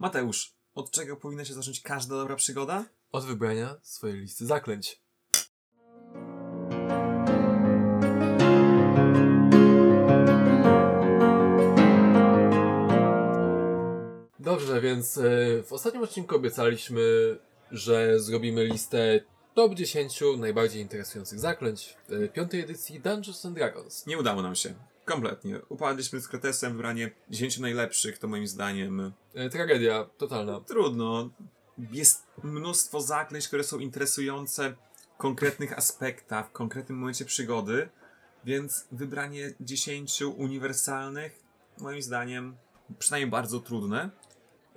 Mateusz, od czego powinna się zacząć każda dobra przygoda? Od wybrania swojej listy zaklęć. Dobrze, więc e, w ostatnim odcinku obiecaliśmy, że zrobimy listę top 10 najbardziej interesujących zaklęć w piątej edycji Dungeons and Dragons. Nie udało nam się. Kompletnie. Upadliśmy z Kretesem, wybranie 10 najlepszych, to moim zdaniem E, Tragedia totalna. trudno. Jest mnóstwo zaklęć, które są interesujące w konkretnych aspektach, w konkretnym momencie przygody, więc wybranie 10 uniwersalnych, moim zdaniem, przynajmniej bardzo trudne.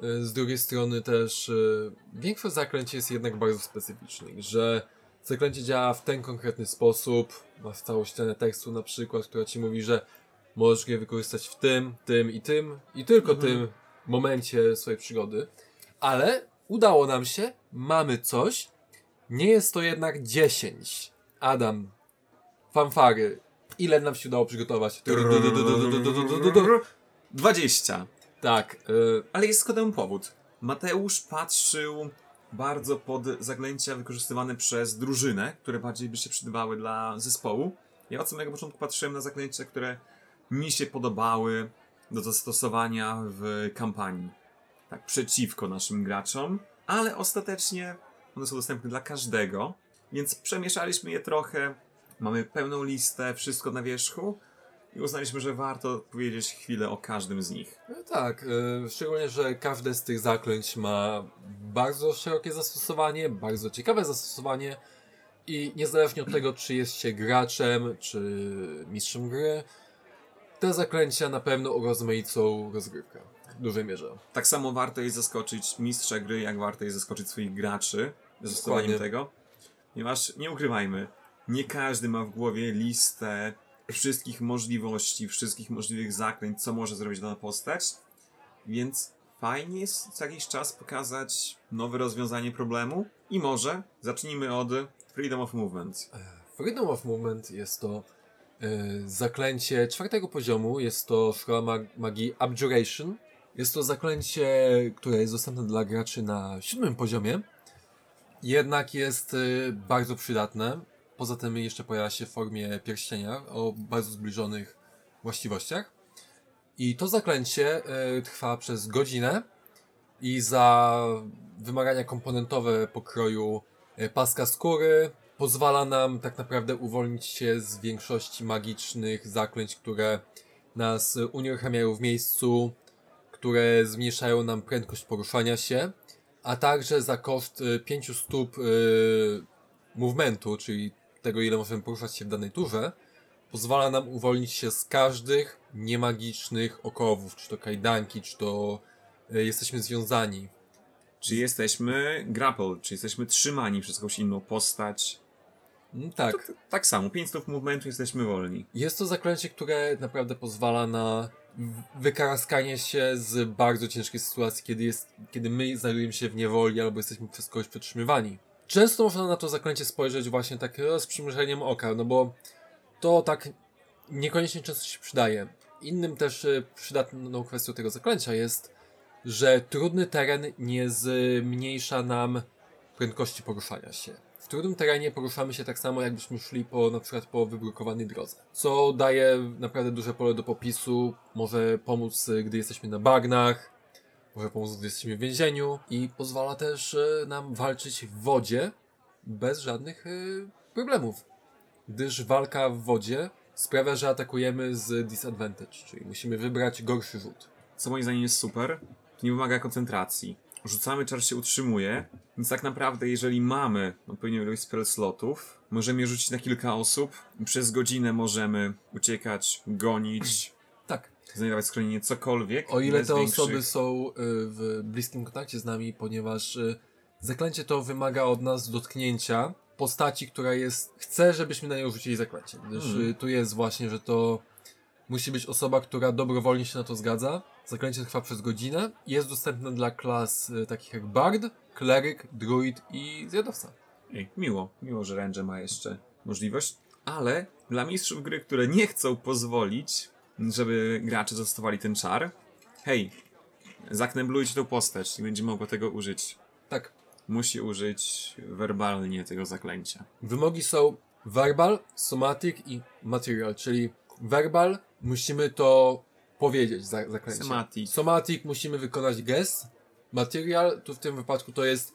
E, Z drugiej strony też e, większość zaklęć jest jednak bardzo specyficznych, że zaklęcie działa w ten konkretny sposób, masz całą ścianę tekstu na przykład, która ci mówi, że możesz je wykorzystać w tym, tym i tym i tylko tym momencie swojej przygody, ale udało nam się, mamy coś, nie jest to jednak 10. Adam, fanfary, ile nam się udało przygotować? 20. Tak, e, Ale jest składany powód. Mateusz patrzył bardzo pod zaklęcia wykorzystywane przez drużynę, które bardziej by się przydawały dla zespołu. Ja od samego początku patrzyłem na zaklęcia, które mi się podobały do zastosowania w kampanii. Tak, przeciwko naszym graczom, ale ostatecznie one są dostępne dla każdego, więc przemieszaliśmy je trochę. Mamy pełną listę, wszystko na wierzchu i uznaliśmy, że warto powiedzieć chwilę o każdym z nich. No tak, e, szczególnie, że każde z tych zaklęć ma bardzo szerokie zastosowanie, bardzo ciekawe zastosowanie i niezależnie od tego, czy jest się graczem, czy mistrzem gry, te zaklęcia na pewno urozmaicą rozgrywkę w dużej mierze. Tak samo warto jest zaskoczyć mistrza gry, jak warto jest zaskoczyć swoich graczy zastosowaniem tego. Ponieważ, nie ukrywajmy, nie każdy ma w głowie listę wszystkich możliwości, wszystkich możliwych zaklęć, co może zrobić dana postać. Więc fajnie jest co jakiś czas pokazać nowe rozwiązanie problemu. I może zacznijmy od Freedom of Movement. Freedom of Movement jest to e, zaklęcie czwartego poziomu, jest to szkoła mag- magii Abjuration. Jest to zaklęcie, które jest dostępne dla graczy na siódmym poziomie, jednak jest e, bardzo przydatne. Poza tym jeszcze pojawia się w formie pierścienia o bardzo zbliżonych właściwościach. I to zaklęcie e, trwa przez godzinę i za wymagania komponentowe pokroju paska skóry pozwala nam tak naprawdę uwolnić się z większości magicznych zaklęć, które nas unieruchamiają w miejscu, które zmniejszają nam prędkość poruszania się, a także za koszt 5 stóp e, movementu, czyli tego ile możemy poruszać się w danej turze, pozwala nam uwolnić się z każdych niemagicznych okowów, czy to kajdanki, czy to e, jesteśmy związani. Czy jesteśmy grapple, czy jesteśmy trzymani przez jakąś inną postać. Mm, Tak. Tak samo, 5 stów movementu jesteśmy wolni. Jest to zaklęcie, które naprawdę pozwala na wykaraskanie się z bardzo ciężkiej sytuacji, kiedy, jest, kiedy my znajdujemy się w niewoli albo jesteśmy przez kogoś przetrzymywani. Często można na to zaklęcie spojrzeć właśnie tak z przymrużeniem oka, no bo to tak niekoniecznie często się przydaje. Innym też e, przydatną kwestią tego zaklęcia jest, że trudny teren nie zmniejsza nam prędkości poruszania się. Trudnym terenie poruszamy się tak samo, jakbyśmy szli po na przykład po wybrukowanej drodze. Co daje naprawdę duże pole do popisu, może pomóc, y, gdy jesteśmy na bagnach, może pomóc, gdy jesteśmy w więzieniu i pozwala też y, nam walczyć w wodzie bez żadnych y, problemów. Gdyż walka w wodzie sprawia, że atakujemy z disadvantage, czyli musimy wybrać gorszy rzut. co moim zdaniem jest super, nie wymaga koncentracji. Rzucamy, czar się utrzymuje, więc tak naprawdę jeżeli mamy odpowiednią ilość spell slotów, możemy je rzucić na kilka osób, przez godzinę możemy uciekać, gonić, Tak. znajdować schronienie, cokolwiek. O ile bez te większych- osoby są y, w bliskim kontakcie z nami, ponieważ y, zaklęcie to wymaga od nas dotknięcia postaci, która jest. chce, żebyśmy na nią rzucili zaklęcie. Gdyż Mhm. y, tu jest właśnie, że to musi być osoba, która dobrowolnie się na to zgadza. Zaklęcie trwa przez godzinę i jest dostępne dla klas y, takich jak Bard, Kleryk, Druid i Zjadowca. Ej, miło, miło, że Ranger ma jeszcze możliwość, ale dla mistrzów gry, które nie chcą pozwolić, żeby gracze zastosowali ten czar, hej, zakneblujcie tą postać, nie będzie mogła tego użyć. Tak. Musi użyć werbalnie tego zaklęcia. Wymogi są verbal, somatic i material, czyli verbal musimy to powiedzieć za, zaklęcie. Somatic. Somatic musimy wykonać gest. Material, tu w tym wypadku to jest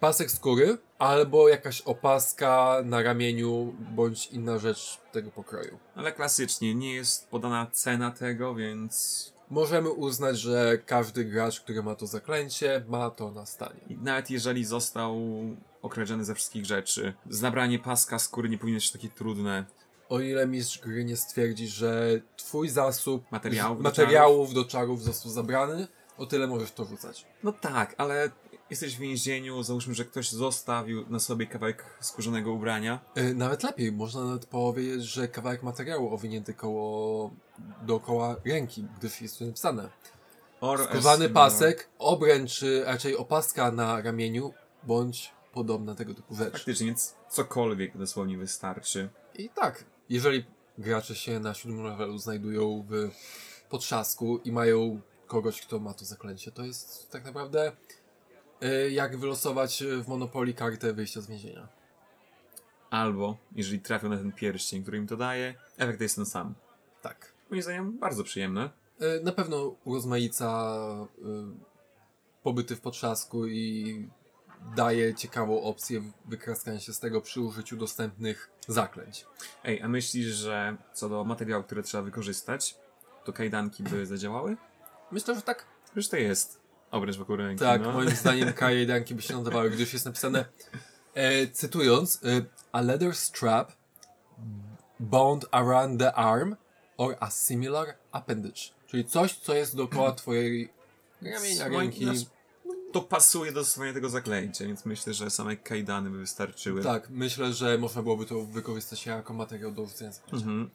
pasek skóry albo jakaś opaska na ramieniu bądź inna rzecz tego pokroju. Ale klasycznie, nie jest podana cena tego, więc Możemy uznać, że każdy gracz, który ma to zaklęcie, ma to na stanie. I nawet jeżeli został okradziony ze wszystkich rzeczy, zabranie paska skóry nie powinno być takie trudne. O ile mistrz gry nie stwierdzi, że twój zasób Materiałów do materiałów do czarów został zabrany, o tyle możesz to rzucać. No tak, ale jesteś w więzieniu, załóżmy, że ktoś zostawił na sobie kawałek skórzanego ubrania. Yy, nawet lepiej, można nawet powiedzieć, że kawałek materiału owinięty koło, dookoła ręki, gdyż jest tu napisane. Skórzany pasek, obręcz, czy raczej opaska na ramieniu, bądź podobne tego typu rzeczy. Faktycznie, więc cokolwiek dosłownie wystarczy. I tak, jeżeli gracze się na siódmym levelu znajdują w potrzasku i mają kogoś, kto ma to zaklęcie, to jest tak naprawdę y, jak wylosować w Monopoly kartę wyjścia z więzienia. Albo, jeżeli trafią na ten pierścień, który im to daje, efekt jest ten sam. Tak. Moim zdaniem bardzo przyjemne. Na pewno urozmaica y, pobyty w potrzasku i daje ciekawą opcję wykraskania się z tego przy użyciu dostępnych zaklęć. Ej, a myślisz, że co do materiału, które trzeba wykorzystać, to kajdanki by zadziałały? Myślę, że tak. Przecież to jest obręcz wokół ręki. Tak, no. moim zdaniem kajedanki by się nadawały, gdyż jest napisane, e, cytując, e, a leather strap bound around the arm or a similar appendage. Czyli coś, co jest dookoła twojej ramienia, ręki. To pasuje do stosowania tego zaklęcia, więc myślę, że same kajdany by wystarczyły. Tak, myślę, że można byłoby to wykorzystać jako materiał do rzucenia zaklęcia. Mhm.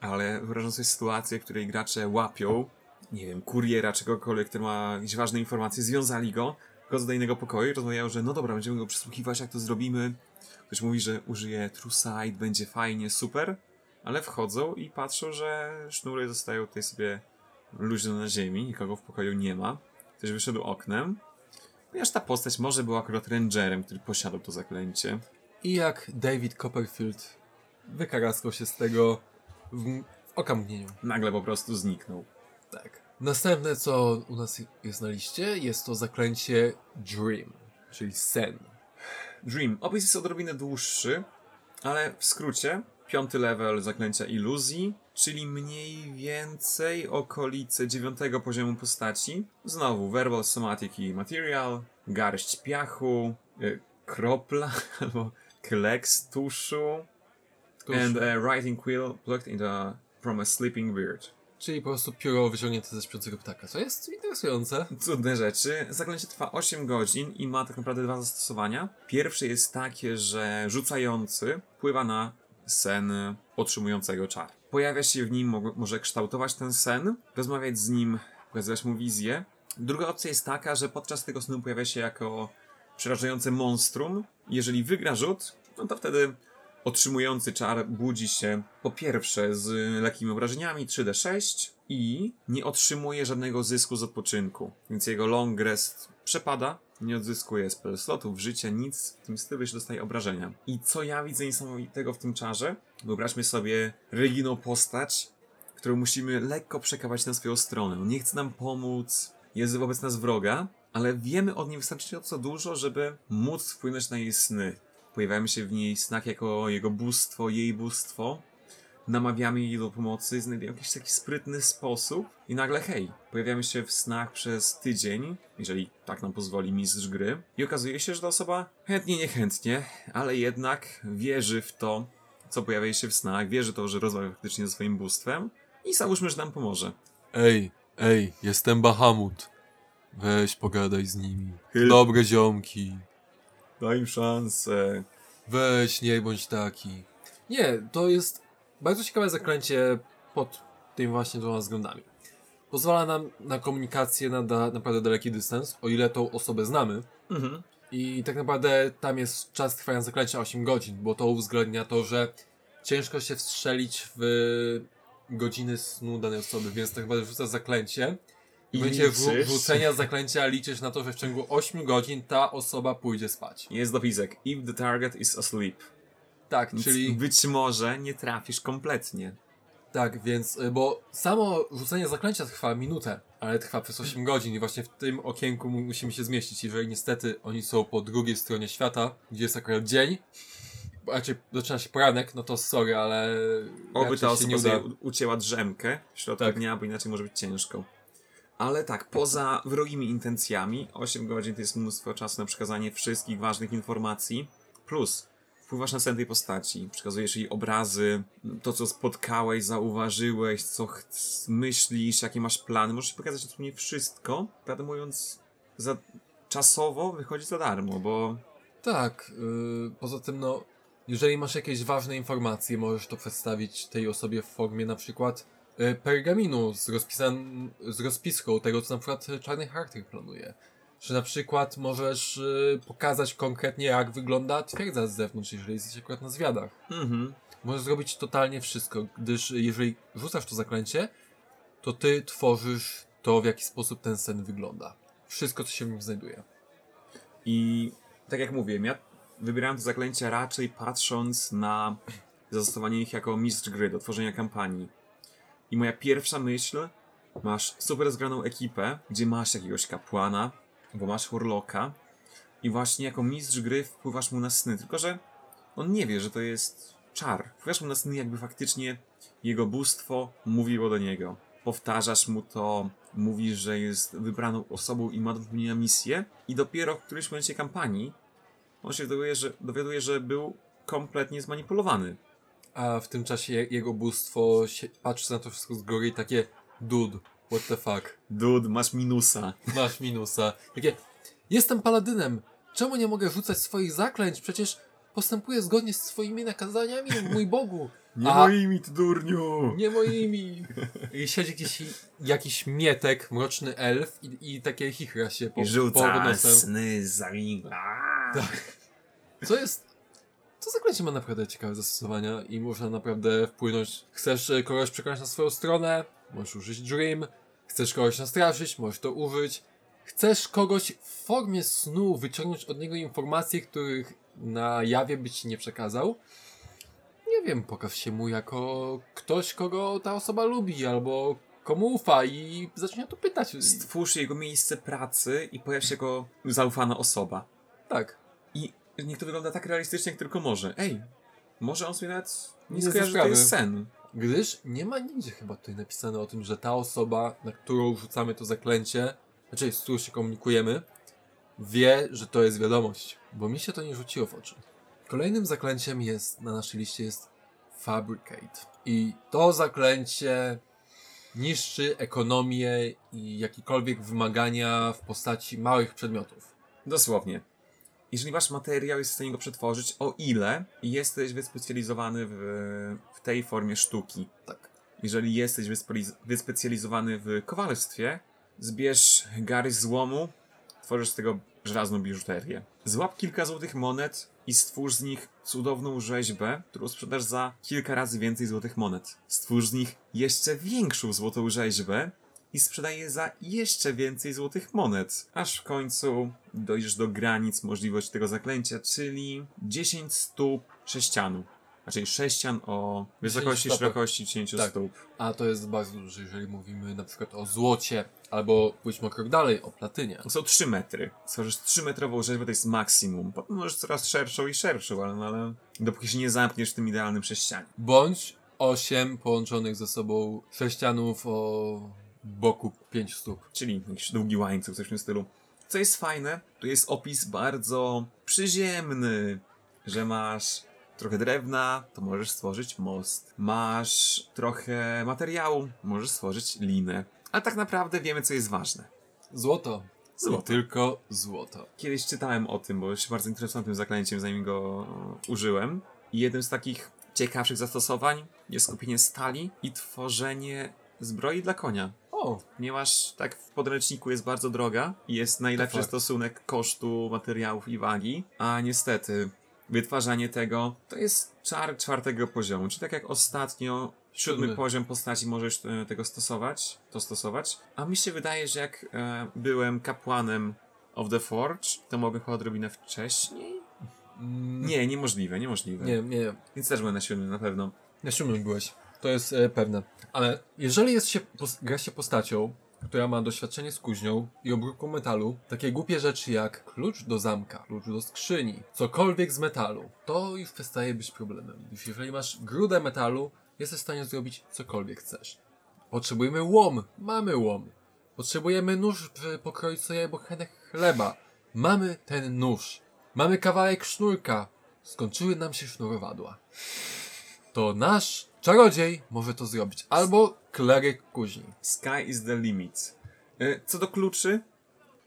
Ale wyobrażam sobie sytuację, w której gracze łapią, nie wiem, kuriera czy kogokolwiek, który ma jakieś ważne informacje, związali go, chodzą do innego pokoju i rozmawiają, że no dobra, będziemy go przesłuchiwać, jak to zrobimy. Ktoś mówi, że użyje True będzie fajnie, super, ale wchodzą i patrzą, że sznury zostają tutaj sobie luźno na ziemi, nikogo w pokoju nie ma. Ktoś wyszedł oknem, ponieważ ta postać może była akurat rangerem, który posiadał to zaklęcie. I jak David Copperfield wykaraskał się z tego w, w okamgnieniu. Nagle po prostu zniknął. Tak. Następne, co u nas jest na liście, jest to zaklęcie Dream, czyli sen. Dream. Opis jest odrobinę dłuższy, ale w skrócie piąty level zaklęcia iluzji, czyli mniej więcej okolice dziewiątego poziomu postaci. Znowu verbal, somatic i material, garść piachu, y, kropla albo kleks tuszu and a writing quill plucked into from a sleeping bird. Czyli po prostu pióro wyciągnięte ze śpiącego ptaka, co jest interesujące. Cudne rzeczy. Zaklęcie trwa 8 godzin i ma tak naprawdę dwa zastosowania. Pierwsze jest takie, że rzucający wpływa na sen otrzymującego czar. Pojawia się w nim, mo- może kształtować ten sen, rozmawiać z nim, pokazywać mu wizję. Druga opcja jest taka, że podczas tego snu pojawia się jako przerażające monstrum. Jeżeli wygra rzut, no to wtedy otrzymujący czar budzi się po pierwsze z lekkimi obrażeniami 3d6 i nie otrzymuje żadnego zysku z odpoczynku. Więc jego long rest przepada, nie odzyskuje spell slotów, życia, nic w tym stylu, się dostaje obrażenia. I co ja widzę niesamowitego w tym czarze? Wyobraźmy sobie religijną postać, którą musimy lekko przekawać na swoją stronę. Nie chce nam pomóc, jest wobec nas wroga, ale wiemy od niej wystarczająco dużo, żeby móc wpłynąć na jej sny. Pojawiają się w niej snach jako jego bóstwo, jej bóstwo. Namawiamy jej do pomocy, znajdujemy jakiś taki sprytny sposób i nagle hej, pojawiamy się w snach przez tydzień, jeżeli tak nam pozwoli mistrz gry i okazuje się, że ta osoba chętnie, niechętnie, ale jednak wierzy w to, co pojawia się w snach, wierzy to, że rozmawia faktycznie ze swoim bóstwem i załóżmy, że nam pomoże. Ej, ej, jestem Bahamut. Weź pogadaj z nimi. Hyl. Dobre ziomki. Daj im szansę. Weź, nie bądź taki. Nie, to jest bardzo ciekawe zaklęcie pod tymi właśnie dwoma względami. Pozwala nam na komunikację na da, naprawdę daleki dystans, o ile tą osobę znamy. Mhm. I tak naprawdę tam jest czas trwania zaklęcia 8 godzin, bo to uwzględnia to, że ciężko się wstrzelić w godziny snu danej osoby, więc tak naprawdę rzuca zaklęcie, I wrzu- liczysz- wrzucenia zaklęcia liczysz na to, że w ciągu 8 godzin ta osoba pójdzie spać. Jest dopisek. If the target is asleep. Tak, Więc czyli być może nie trafisz kompletnie. tak, więc, y, bo samo rzucenie zaklęcia trwa minutę, ale trwa przez 8 godzin i właśnie w tym okienku mu- musimy się zmieścić. Jeżeli niestety oni są po drugiej stronie świata, gdzie jest akurat dzień, bo raczej zaczyna się poranek, no to sorry, ale Oby ta osoba sobie ucięła drzemkę w środku Tak. dnia, bo inaczej może być ciężko. Ale tak, poza wrogimi intencjami, 8 godzin to jest mnóstwo czasu na przekazanie wszystkich ważnych informacji. Plus, wpływasz na sen tej postaci, przekazujesz jej obrazy, to co spotkałeś, zauważyłeś, co myślisz, jakie masz plany. Możesz pokazać dosłownie wszystko. Prawdę mówiąc, za czasowo wychodzi za darmo, bo Tak, yy, poza tym, no, jeżeli masz jakieś ważne informacje, możesz to przedstawić tej osobie w formie na przykład yy, pergaminu z, rozpisan, z rozpiską tego, co na przykład czarny charakter planuje. Czy na przykład możesz yy, pokazać konkretnie, jak wygląda twierdza z zewnątrz, jeżeli jesteś akurat na zwiadach. mhm. Możesz zrobić totalnie wszystko, gdyż jeżeli rzucasz to zaklęcie, to ty tworzysz to, w jaki sposób ten sen wygląda. Wszystko, co się w nim znajduje. I tak jak mówiłem, ja wybierałem te zaklęcia raczej patrząc na zastosowanie ich jako mistrz gry do tworzenia kampanii. I moja pierwsza myśl, masz super zgraną ekipę, gdzie masz jakiegoś kapłana, bo masz Warlocka i właśnie jako mistrz gry wpływasz mu na sny, tylko że on nie wie, że to jest czar. Wpływasz mu na sny, jakby faktycznie jego bóstwo mówiło do niego. Powtarzasz mu to, mówisz, że jest wybraną osobą i ma do wypełnienia misję i dopiero w którymś momencie kampanii on się dowiaduje, że, dowiaduje, że był kompletnie zmanipulowany. A w tym czasie je- jego bóstwo patrzy na to wszystko z góry i takie dude, what the fuck, Dude, masz minusa. masz minusa. Takie, jestem paladynem, czemu nie mogę rzucać swoich zaklęć? Przecież postępuję zgodnie z swoimi nakazaniami, mój Bogu. Nie A- moimi, ty durniu! Nie moimi. I siedzi jakiś, jakiś mietek, mroczny elf i, i takie chichra się po, I rzuca nosem. sny za Co jest... To zaklęcie ma naprawdę ciekawe zastosowania i można naprawdę wpłynąć. Chcesz e, kogoś przekonać na swoją stronę, możesz użyć Dream. Chcesz kogoś nastraszyć, możesz to użyć. Chcesz kogoś w formie snu wyciągnąć od niego informacje, których na jawie by ci nie przekazał. Nie wiem, pokaż się mu jako ktoś, kogo ta osoba lubi, albo komu ufa i zacznie o to pytać. Stwórz jego miejsce pracy i pojaw się jako zaufana osoba. Tak. I niech to wygląda tak realistycznie, jak tylko może. Ej, może on sobie nawet nie Nie skojarzy, że to jest sen. Gdyż nie ma nigdzie chyba tutaj napisane o tym, że ta osoba, na którą rzucamy to zaklęcie, znaczy z którą się komunikujemy, wie, że to jest wiadomość, bo mi się to nie rzuciło w oczy. Kolejnym zaklęciem jest na naszej liście jest Fabricate. I to zaklęcie niszczy ekonomię i jakiekolwiek wymagania w postaci małych przedmiotów. Dosłownie. Jeżeli masz materiał, jesteś w stanie go przetworzyć, o ile jesteś wyspecjalizowany w, w tej formie sztuki. Tak. Jeżeli jesteś wyspecjalizowany w kowalstwie, zbierz gary złomu, tworzysz z tego żelazną biżuterię. Złap kilka złotych monet i stwórz z nich cudowną rzeźbę, którą sprzedasz za kilka razy więcej złotych monet. Stwórz z nich jeszcze większą złotą rzeźbę i sprzedaj je za jeszcze więcej złotych monet. Aż w końcu dojdziesz do granic możliwości tego zaklęcia, czyli 10 stóp sześcianu. Znaczy sześcian o wysokości, stopach. szerokości 10 Tak. stóp. A to jest bardzo duże, jeżeli mówimy na przykład o złocie, albo pójdźmy o krok dalej, o platynie. To są 3 metry. Stworzysz 3 metrową rzeźbę, to jest maksimum. Potem możesz coraz szerszą i szerszą, ale, ale dopóki się nie zamkniesz w tym idealnym sześcianie. bądź osiem połączonych ze sobą sześcianów o boku pięć stóp. Czyli jakiś długi łańcuch, coś w tym stylu. Co jest fajne, tu jest opis bardzo przyziemny, że masz trochę drewna, to możesz stworzyć most. Masz trochę materiału, możesz stworzyć linę. A tak naprawdę wiemy, co jest ważne. Złoto. Złoto. I tylko złoto. Kiedyś czytałem o tym, bo się bardzo interesowałem tym zaklęciem, zanim go użyłem. I jednym z takich ciekawszych zastosowań jest skupienie stali i tworzenie zbroi dla konia. O, Ponieważ tak w podręczniku jest bardzo droga i jest najlepszy stosunek kosztu materiałów i wagi, a niestety wytwarzanie tego to jest czar czwartego poziomu. Czy tak jak ostatnio siódmy Siódmy. poziom postaci możesz e, tego stosować, to stosować. A mi się wydaje, że jak e, byłem kapłanem of the Forge, to mogę chyba odrobinę wcześniej? Mm, Nie, niemożliwe, niemożliwe. Nie, nie. Więc też byłem na siódmym na pewno. Na siódmym byłeś. To jest e, pewne. Ale jeżeli jest się, gra się postacią, która ma doświadczenie z kuźnią i obróbką metalu, takie głupie rzeczy jak klucz do zamka, klucz do skrzyni, cokolwiek z metalu, to już przestaje być problemem. Jeżeli masz grudę metalu, jesteś w stanie zrobić cokolwiek chcesz. Potrzebujemy łom, mamy łom. Potrzebujemy nóż w pokroić sobie bochenek chleba. Mamy ten nóż. Mamy kawałek sznurka. Skończyły nam się sznurowadła to nasz czarodziej może to zrobić. Albo kleryk kuźni. Sky is the limit. E, Co do kluczy,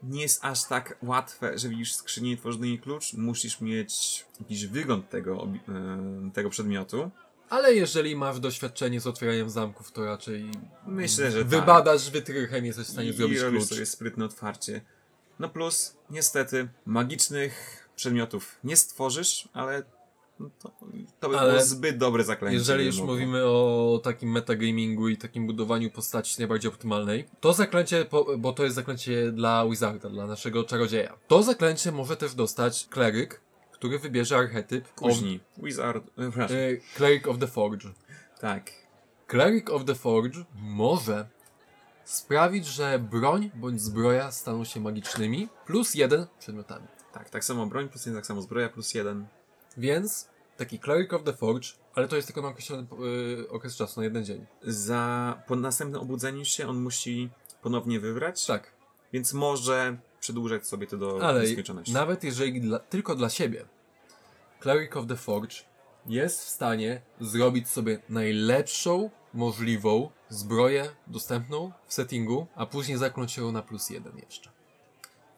nie jest aż tak łatwe, że widzisz skrzynię i tworzysz do niej klucz. Musisz mieć jakiś wygląd tego, e, tego przedmiotu. Ale jeżeli masz doświadczenie z otwieraniem zamków, to raczej Myślę, że tak. wybadasz wytrychem, jesteś w stanie I, zrobić klucz. sobie sprytne otwarcie. No plus, niestety, magicznych przedmiotów nie stworzysz, ale no to, to by Ale było zbyt dobre zaklęcie. Jeżeli już mówimy o takim metagamingu i takim budowaniu postaci najbardziej optymalnej, to zaklęcie, bo to jest zaklęcie dla Wizarda, dla naszego czarodzieja. To zaklęcie może też dostać kleryk, który wybierze archetyp of, Kuźni. Wizard. e, Przepraszam. e, Cleric of the Forge. Tak. Cleric of the Forge może sprawić, że broń bądź zbroja staną się magicznymi plus jeden przedmiotami. Tak, tak samo broń plus jeden, tak samo zbroja plus jeden. Więc taki Cleric of the Forge, ale to jest tylko na określony yy, okres czasu, na jeden dzień. Za po następnym obudzeniu się on musi ponownie wybrać, Tak, więc może przedłużać sobie to do ale nieskończoności. nawet jeżeli dla, tylko dla siebie Cleric of the Forge jest w stanie zrobić sobie najlepszą możliwą zbroję dostępną w settingu, a później zakląć ją na plus jeden jeszcze.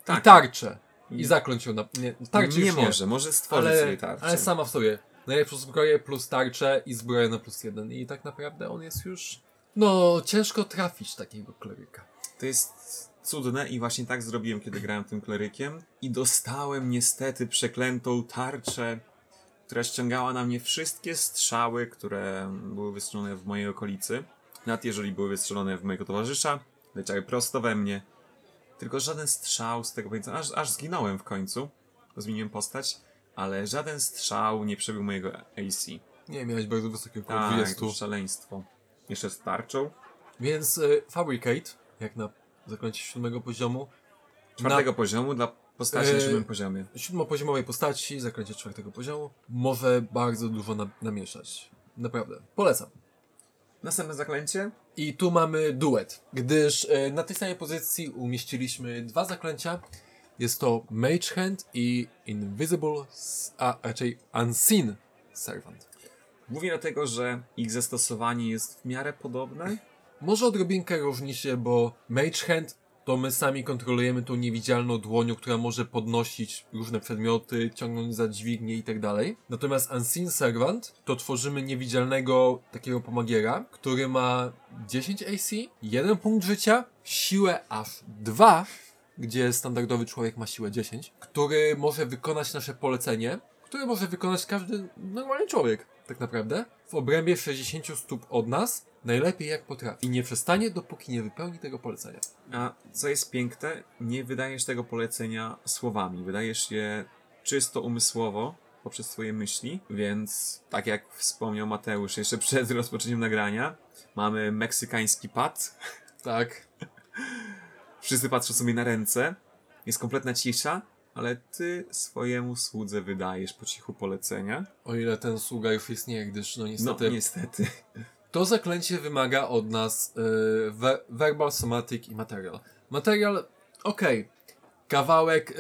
Tak. I tarczę. I zakląć ją na... Nie, tarczy nie nie. może, może stworzyć ale, sobie tarczę. ale sama w sobie. Najlepszą zbroję plus tarczę i zbroję na plus jeden. I tak naprawdę on jest już... No, ciężko trafić takiego kleryka. To jest cudne i właśnie tak zrobiłem, kiedy grałem tym klerykiem. I dostałem niestety przeklętą tarczę, która ściągała na mnie wszystkie strzały, które były wystrzelone w mojej okolicy. Nawet jeżeli były wystrzelone w mojego towarzysza, leciały prosto we mnie. Tylko żaden strzał z tego pamiętam, aż, aż zginąłem w końcu. Zmieniłem postać, ale żaden strzał nie przebił mojego AC. Nie, miałeś bardzo wysokie około Tak, 20. to szaleństwo. Jeszcze z tarczą. Więc y, Fabricate, jak na zakończenie siódmego poziomu, Czwartego poziomu dla postaci na Eee, siódmym poziomie. siódmopoziomowej postaci, zaklęcie czwartego poziomu, może bardzo dużo na, namieszać. Naprawdę. Polecam. Następne zaklęcie. I tu mamy duet, gdyż e, na tej samej pozycji umieściliśmy dwa zaklęcia. Jest to Mage Hand i Invisible, a raczej Unseen Servant. Głównie dlatego, że ich zastosowanie jest w miarę podobne. Może odrobinkę różni się, bo Mage Hand to my sami kontrolujemy tą niewidzialną dłonią, która może podnosić różne przedmioty, ciągnąć za dźwignię i tak dalej. Natomiast Unseen Servant to tworzymy niewidzialnego takiego pomagiera, który ma 10 AC, 1 punkt życia, siłę aż 2, gdzie standardowy człowiek ma siłę 10, który może wykonać nasze polecenie, które może wykonać każdy normalny człowiek, tak naprawdę, w obrębie 60 stóp od nas, najlepiej jak potrafi. I nie przestanie, dopóki nie wypełni tego polecenia. A co jest piękne, nie wydajesz tego polecenia słowami. Wydajesz je czysto umysłowo poprzez swoje myśli, więc tak jak wspomniał Mateusz jeszcze przed rozpoczęciem nagrania, mamy meksykański pad. Tak. Wszyscy patrzą sobie na ręce. Jest kompletna cisza, ale ty swojemu słudze wydajesz po cichu polecenia. O ile ten sługa już istnieje, gdyż no No niestety niestety. to zaklęcie wymaga od nas y, we, verbal, somatic i material. Material, okej. Kawałek y,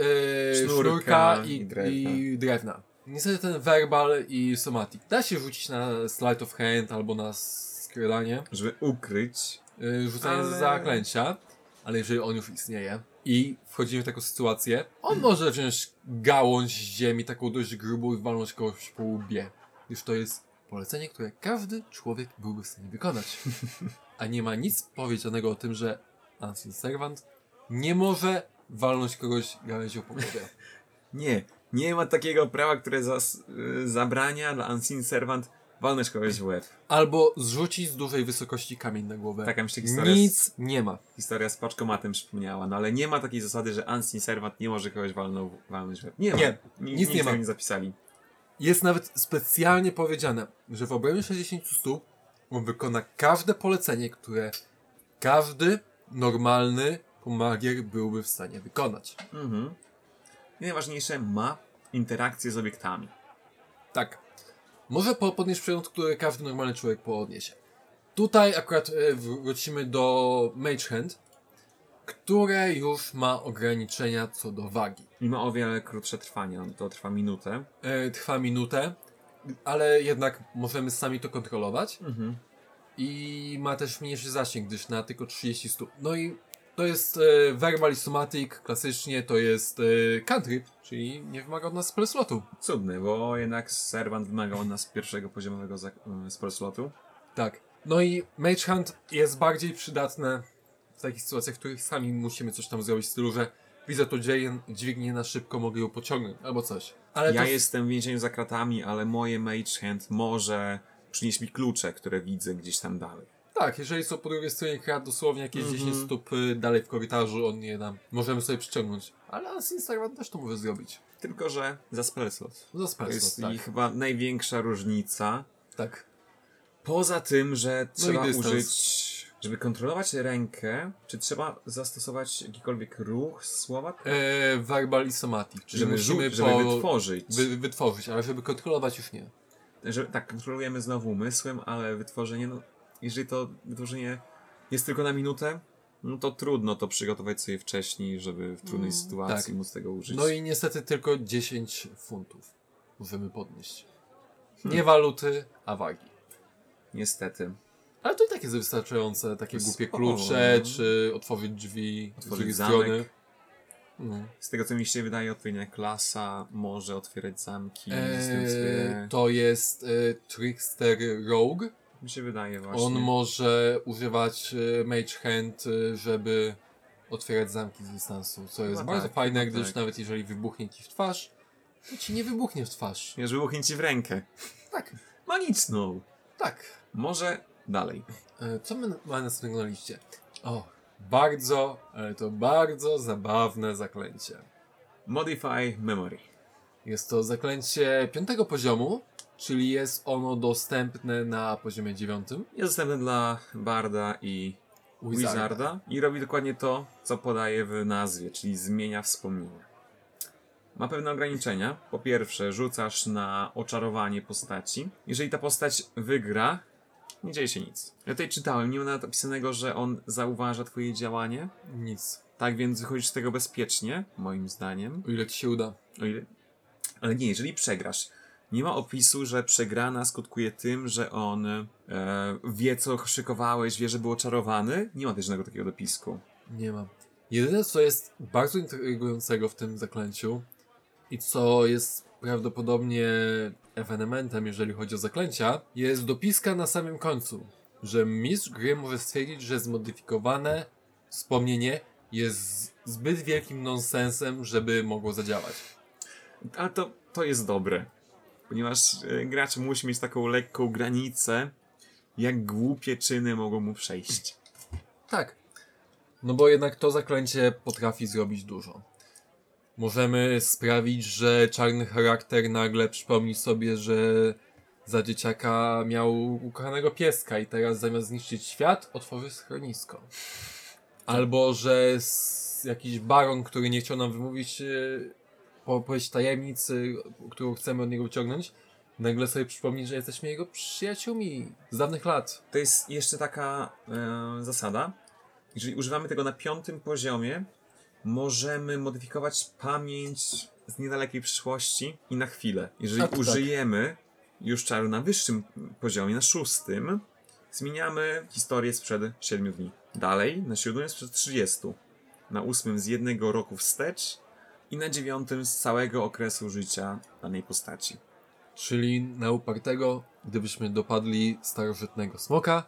Sznurka sznurka, i, i drewna. i drewna. Niestety ten verbal i somatic da się rzucić na slide of hand albo na skradanie, Żeby ukryć. y, rzucanie Ale- zaklęcia, ale jeżeli on już istnieje i wchodzimy w taką sytuację, on może wziąć gałąź ziemi, taką dość grubą i walnąć kogoś po łbie. Już to jest polecenie, które każdy człowiek byłby w stanie wykonać. A nie ma nic powiedzianego o tym, że Unseen Servant nie może walnąć kogoś gałęzią po głowie. Nie, nie ma takiego prawa, które zas, y, zabrania dla Unseen Servant walnąć kogoś w łeb. Albo zrzucić z dużej wysokości kamień na głowę. Taka mi się historia, z, Nic nie ma. historia z paczkomatem przypomniała, no ale nie ma takiej zasady, że Unseen Servant nie może kogoś walnąć w łeb. Nie ma. Nie, Ni- nic nigdzie nie ma. nie zapisali. Jest nawet specjalnie powiedziane, że w obrębie 60 stóp on wykona każde polecenie, które każdy normalny pomagier byłby w stanie wykonać. Mhm. I najważniejsze, ma interakcję z obiektami. Tak. Może po- podnieść przedmiot, który każdy normalny człowiek podniesie. Tutaj akurat e, wrócimy do Mage Hand, które już ma ograniczenia co do wagi. I ma o wiele krótsze trwanie, to trwa minutę. E, trwa minutę, ale jednak możemy sami to kontrolować. Mhm. I ma też mniejszy zasięg, gdyż na tylko 30 stóp. No i to jest e, Verbal Somatic, klasycznie to jest e, cantrip, czyli nie wymaga od nas spell slotu. Cudny, bo jednak Servant wymaga od nas pierwszego poziomowego y, spell slotu. Tak. No i Mage Hand jest bardziej przydatne w takich sytuacjach, w których sami musimy coś tam zrobić w stylu, że widzę to dzieje, dźwignię na szybko, mogę ją pociągnąć, albo coś. Ale ja to jestem w więzieniu za kratami, ale moje Mage Hand może przynieść mi klucze, które widzę gdzieś tam dalej. Tak, jeżeli są po drugiej stronie krat dosłownie jakieś Mhm. 10 stóp y, dalej w korytarzu, on je nam możemy sobie przyciągnąć. Ale z Instagram też to może zrobić. Tylko, że za spell slot. Za To spell jest tak. chyba największa różnica. tak. Poza tym, że trzeba No dystans. użyć, żeby kontrolować rękę, czy trzeba zastosować jakikolwiek ruch słowa, E, verbal i somatic, czyli żeby, musimy żeby po, wytworzyć. wy, wytworzyć, ale żeby kontrolować już nie. Że, tak, kontrolujemy znowu umysłem, ale wytworzenie, no, jeżeli to wytworzenie jest tylko na minutę, no to trudno to przygotować sobie wcześniej, żeby w trudnej Mm, sytuacji tak. móc tego użyć. No i niestety tylko 10 funtów możemy podnieść. Hmm. Nie waluty, a wagi. Niestety. Ale to i tak jest wystarczające, takie To głupie klucze, czy otworzyć drzwi z Otworzyć drugiej zamek. strony. No. Z tego co mi się wydaje, odpowiednia klasa może otwierać zamki. z Eee, to jest e, Trickster Rogue. Mi się wydaje właśnie. On może używać e, Mage Hand, e, żeby otwierać zamki z dystansu, co jest Chyba bardzo tak, fajne, gdyż tak. nawet jeżeli wybuchnie ci w twarz, to ci nie wybuchnie w twarz. Już wybuchnie ci w rękę. Tak, Magiczną. tak. Może dalej. E, Co my mamy następnego na liście? O, bardzo, ale to bardzo zabawne zaklęcie. Modify Memory. Jest to zaklęcie piątego poziomu, czyli jest ono dostępne na poziomie dziewiątym. Jest dostępny dla Barda i Wizarda. i robi dokładnie to, co podaje w nazwie, czyli zmienia wspomnienia. Ma pewne ograniczenia. Po pierwsze, rzucasz na oczarowanie postaci. Jeżeli ta postać wygra, nie dzieje się nic. Ja tutaj czytałem, nie ma nawet napisanego, że on zauważa twoje działanie. Nic. Tak więc wychodzisz z tego bezpiecznie, moim zdaniem. O ile ci się uda. O ile... Ale nie, jeżeli przegrasz, nie ma opisu, że przegrana skutkuje tym, że on e, wie, co szykowałeś, wie, że był oczarowany. Nie ma też żadnego takiego dopisku. Nie ma. Jedyne, co jest bardzo intrygującego w tym zaklęciu i co jest prawdopodobnie ewenementem, jeżeli chodzi o zaklęcia, jest dopiska na samym końcu, że mistrz gry może stwierdzić, że zmodyfikowane wspomnienie jest zbyt wielkim nonsensem, żeby mogło zadziałać. Ale to, to jest dobre, ponieważ e, gracz musi mieć taką lekką granicę, jak głupie czyny mogą mu przejść. Tak. No bo jednak to zaklęcie potrafi zrobić dużo. Możemy sprawić, że czarny charakter nagle przypomni sobie, że za dzieciaka miał ukochanego pieska i teraz zamiast zniszczyć świat, otworzy schronisko. Albo, że jakiś baron, który nie chciał nam wymówić e, opowieść tajemnicy, którą chcemy od niego wyciągnąć, nagle sobie przypomni, że jesteśmy jego przyjaciółmi z dawnych lat. To jest jeszcze taka e, zasada. Jeżeli używamy tego na piątym poziomie, możemy modyfikować pamięć z niedalekiej przyszłości i na chwilę. Jeżeli A, tak. użyjemy już czaru na wyższym poziomie, na szóstym, zmieniamy historię sprzed 7 dni. Dalej, na siódmym sprzed 30. Na ósmym z jednego roku wstecz i na dziewiątym z całego okresu życia danej postaci. Czyli na upartego, gdybyśmy dopadli starożytnego smoka,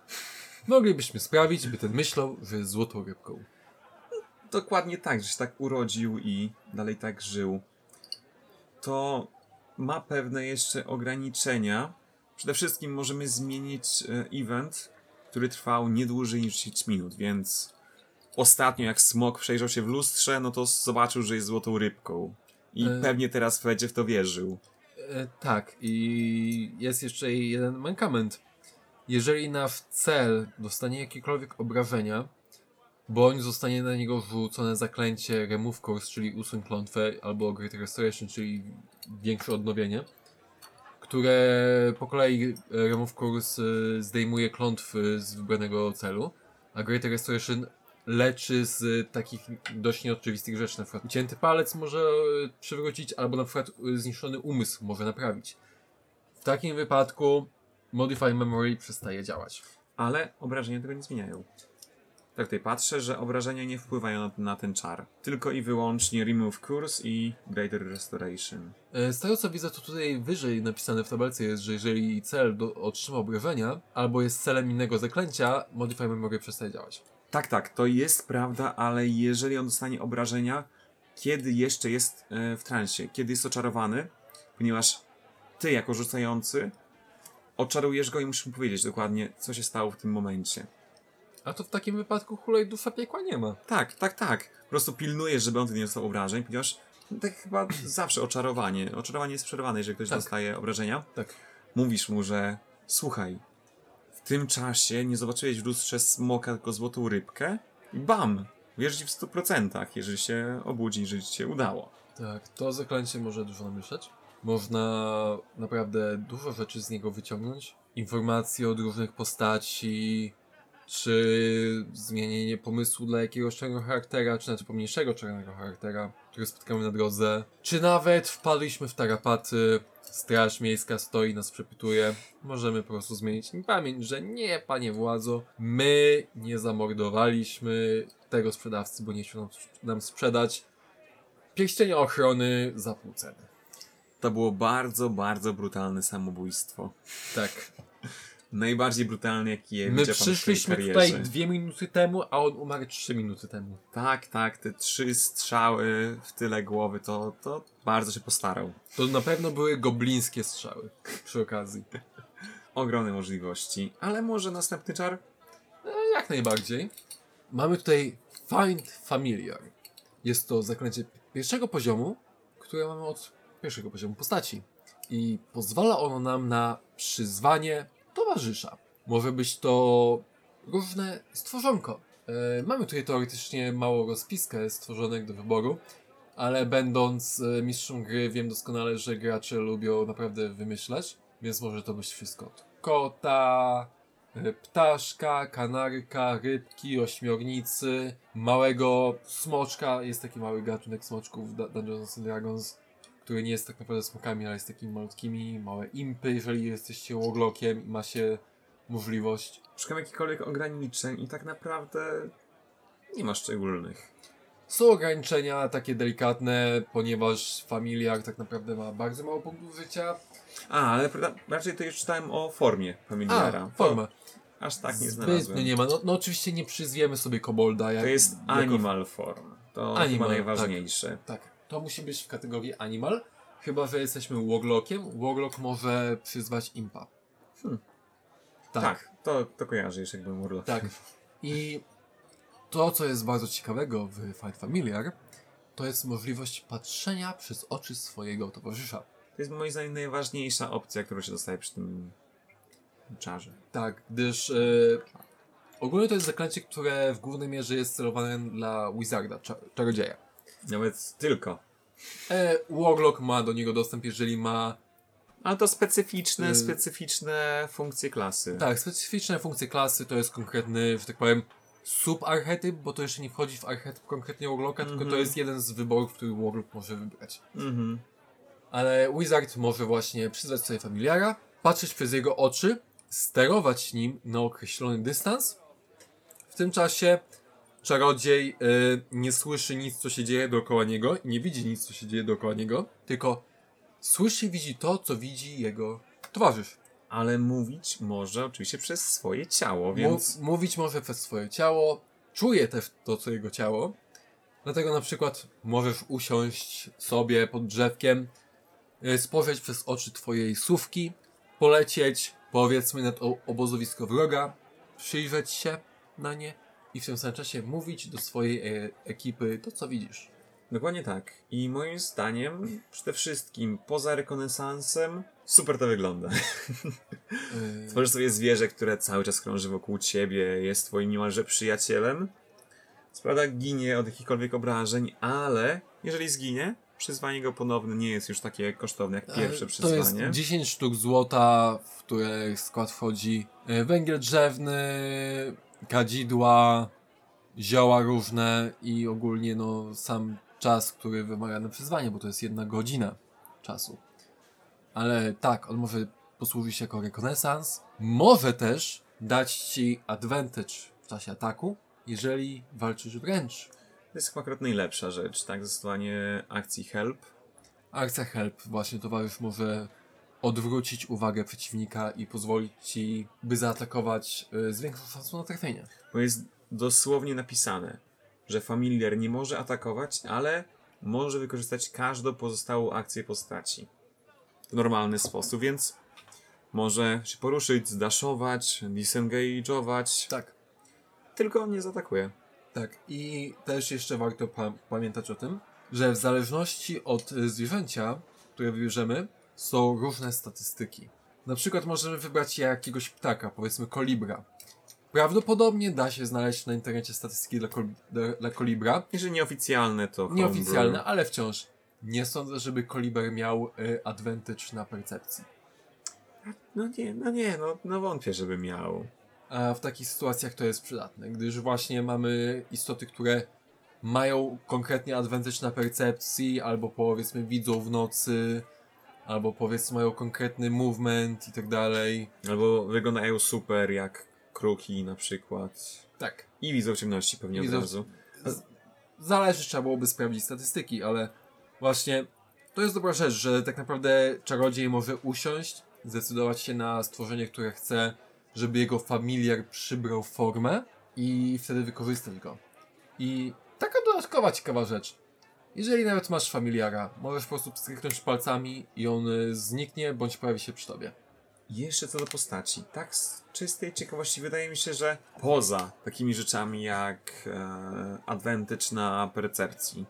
moglibyśmy sprawić, by ten myślał, że jest złotą rybką. dokładnie tak, że się tak urodził i dalej tak żył. To ma pewne jeszcze ograniczenia, Przede wszystkim możemy zmienić e, event, który trwał nie dłużej niż 10 minut, więc ostatnio jak Smok przejrzał się w lustrze, no to zobaczył, że jest złotą rybką. I E. pewnie teraz będzie w to wierzył. E, tak, i jest jeszcze jeden mankament. Jeżeli nasz cel dostanie jakiekolwiek obrażenia, bądź zostanie na niego wrzucone zaklęcie Remove Course, czyli usuń klątwę, albo Great Restoration, czyli większe odnowienie, które po kolei Remove Course e, zdejmuje klątwy z wybranego celu, a Great Restoration leczy z takich dość nieoczywistych rzeczy, na przykład ucięty palec może e, przywrócić, albo na przykład e, zniszczony umysł może naprawić. W takim wypadku Modify Memory przestaje działać. Ale obrażenia tego nie zmieniają. Tak tutaj patrzę, że obrażenia nie wpływają na, na ten czar. Tylko i wyłącznie Remove Curse i Greater Restoration. E, Z tego co widzę, to tutaj wyżej napisane w tabelce jest, że jeżeli cel do, otrzyma obrażenia, albo jest celem innego zaklęcia, Modify Memory przestaje działać. Tak, tak, to jest prawda, ale jeżeli on dostanie obrażenia, kiedy jeszcze jest e, w transie, kiedy jest oczarowany, ponieważ ty jako rzucający oczarujesz go i musisz mu powiedzieć dokładnie, co się stało w tym momencie. A to w takim wypadku hulej dusza piekła nie ma. Tak, tak, tak. Po prostu pilnujesz, żeby on nie dostał obrażeń, ponieważ no, tak chyba zawsze oczarowanie. Oczarowanie jest przerwane, jeżeli ktoś Tak. dostaje obrażenia. Tak. Mówisz mu, że słuchaj, tym czasie nie zobaczyłeś w lustrze smoka, tylko złotą rybkę bam! Wierzy ci w 100%, jeżeli się obudzi, jeżeli ci się udało. Tak, to zaklęcie może dużo namieszać. Można naprawdę dużo rzeczy z niego wyciągnąć. Informacje od różnych postaci, czy zmienienie pomysłu dla jakiegoś czarnego charaktera, czy nawet pomniejszego czarnego charaktera, który spotkamy na drodze. Czy nawet wpadliśmy w tarapaty, straż miejska stoi, nas przepytuje. Możemy po prostu zmienić im pamięć, że nie, panie władzo, my nie zamordowaliśmy tego sprzedawcy, bo nie chciał nam, nam sprzedać pierścienia ochrony za pół ceny. To było bardzo, bardzo brutalne samobójstwo. Tak. Najbardziej My widział pan w swojej przyszliśmy tutaj dwie minuty temu, a on umarł trzy minuty temu. Tak, tak, te trzy strzały w tyle głowy, to, to bardzo się postarał. To na pewno były goblińskie strzały przy okazji. Ogromne możliwości. Ale może następny czar? E, jak najbardziej. Mamy tutaj Find Familiar. Jest to zaklęcie pierwszego poziomu, które mamy od pierwszego poziomu postaci. I pozwala ono nam na przyzwanie towarzysza. Może być to różne stworzonko. E, mamy tutaj teoretycznie małą rozpiskę stworzonek do wyboru, ale będąc e, mistrzem gry wiem doskonale, że gracze lubią naprawdę wymyślać, więc może to być wszystko kota, e, ptaszka, kanarka, rybki, ośmiornicy, małego smoczka. Jest taki mały gatunek smoczków w Dungeons Dragons, który nie jest tak naprawdę smokami, ale jest takimi malutkimi, małe impy, jeżeli jesteście łoglokiem i ma się możliwość. Szukam jakichkolwiek ograniczeń i tak naprawdę nie ma szczególnych. Są ograniczenia takie delikatne, ponieważ familiar tak naprawdę ma bardzo mało punktów życia. A, ale raczej to już czytałem o formie familiara. A, forma. To Aż tak nie znalazłem. nie ma. No, no oczywiście nie przyzwiemy sobie kobolda. Jak, To jest jako- animal form. To Animal, chyba najważniejsze. Tak, to musi być w kategorii animal. Chyba, że jesteśmy Woglockiem. Woglock może przyzwać impa. Hmm. Tak, Tak, to, to kojarzysz jakby Murloc. tak. I to, co jest bardzo ciekawego w Fight Familiar, to jest możliwość patrzenia przez oczy swojego towarzysza. To jest moim zdaniem najważniejsza opcja, którą się dostaje przy tym czarze. Tak, gdyż e, ogólnie to jest zaklęcie, które w głównej mierze jest celowane dla Wizarda, cza- czarodzieja. Nawet tylko. E, Warlock ma do niego dostęp, jeżeli ma Ale to specyficzne, Y- specyficzne funkcje klasy. Tak, specyficzne funkcje klasy to jest konkretny, że tak powiem, subarchetyp, bo to jeszcze nie wchodzi w archetyp konkretnie Warlocka, tylko to Mhm. jest jeden z wyborów, który Warlock może wybrać. Mhm. Ale Wizard może właśnie przyzwać sobie familiara, patrzeć przez jego oczy, sterować nim na określony dystans. W tym czasie czarodziej y, nie słyszy nic, co się dzieje dookoła niego nie widzi nic, co się dzieje dookoła niego, tylko słyszy i widzi to, co widzi jego towarzysz. Ale mówić może oczywiście przez swoje ciało, więc mówić może przez swoje ciało, czuje też to, co jego ciało. Dlatego na przykład możesz usiąść sobie pod drzewkiem, y, spojrzeć przez oczy twojej słówki polecieć powiedzmy nad obozowisko wroga, przyjrzeć się na nie i w tym samym czasie mówić do swojej e- ekipy to, co widzisz. Dokładnie tak. I moim zdaniem, przede wszystkim, poza rekonesansem, super to wygląda. Yy, Tworzysz sobie zwierzę, które cały czas krąży wokół ciebie, jest twoim niemalże przyjacielem. Co prawda ginie od jakichkolwiek obrażeń, ale jeżeli zginie, przyzwanie go ponowne nie jest już takie kosztowne jak pierwsze E, przyzwanie. To jest 10 sztuk złota, w które skład wchodzi e, węgiel drzewny, kadzidła, zioła różne i ogólnie no sam czas, który wymaga na przyzwanie, bo to jest jedna godzina czasu. Ale tak, on może posłużyć jako rekonesans. Może też dać ci advantage w czasie ataku, jeżeli walczysz wręcz. To jest chyba akurat najlepsza rzecz, tak? Zastosowanie akcji help. Akcja Help, właśnie towarzysz może odwrócić uwagę przeciwnika i pozwolić ci, by zaatakować y, z większą szansą na trafienie. Bo jest dosłownie napisane, że familiar nie może atakować, ale może wykorzystać każdą pozostałą akcję postaci w normalny sposób, więc może się poruszyć, zdaszować, disengage'ować, Tak. tylko on nie zaatakuje. Tak. I też jeszcze warto pa pamiętać o tym, że w zależności od y, zwierzęcia, które wybierzemy, są różne statystyki. Na przykład możemy wybrać jakiegoś ptaka, powiedzmy kolibra. Prawdopodobnie da się znaleźć na internecie statystyki dla, kol dla, dla kolibra, Jeżeli nieoficjalne, to Nieoficjalne, homebrew. ale wciąż. Nie sądzę, żeby Koliber miał y, advantage na percepcji. No nie, no nie, no, no wątpię, żeby miał. A w takich sytuacjach to jest przydatne, gdyż właśnie mamy istoty, które mają konkretnie advantage na percepcji, albo powiedzmy widzą w nocy, albo powiedzmy mają konkretny movement i tak dalej. Albo wyglądają super jak kruki na przykład. Tak. I widzą ciemności pewnie Widzą- od razu. Zależy, trzeba byłoby sprawdzić statystyki, ale właśnie to jest dobra rzecz, że tak naprawdę czarodziej może usiąść, zdecydować się na stworzenie, które chce, żeby jego familiar przybrał formę i wtedy wykorzystać go. I taka dodatkowa ciekawa rzecz. Jeżeli nawet masz familiara, możesz po prostu stryknąć palcami i on y, zniknie bądź pojawi się przy tobie. Jeszcze co do postaci. Tak z czystej ciekawości wydaje mi się, że poza takimi rzeczami jak e, na percepcji,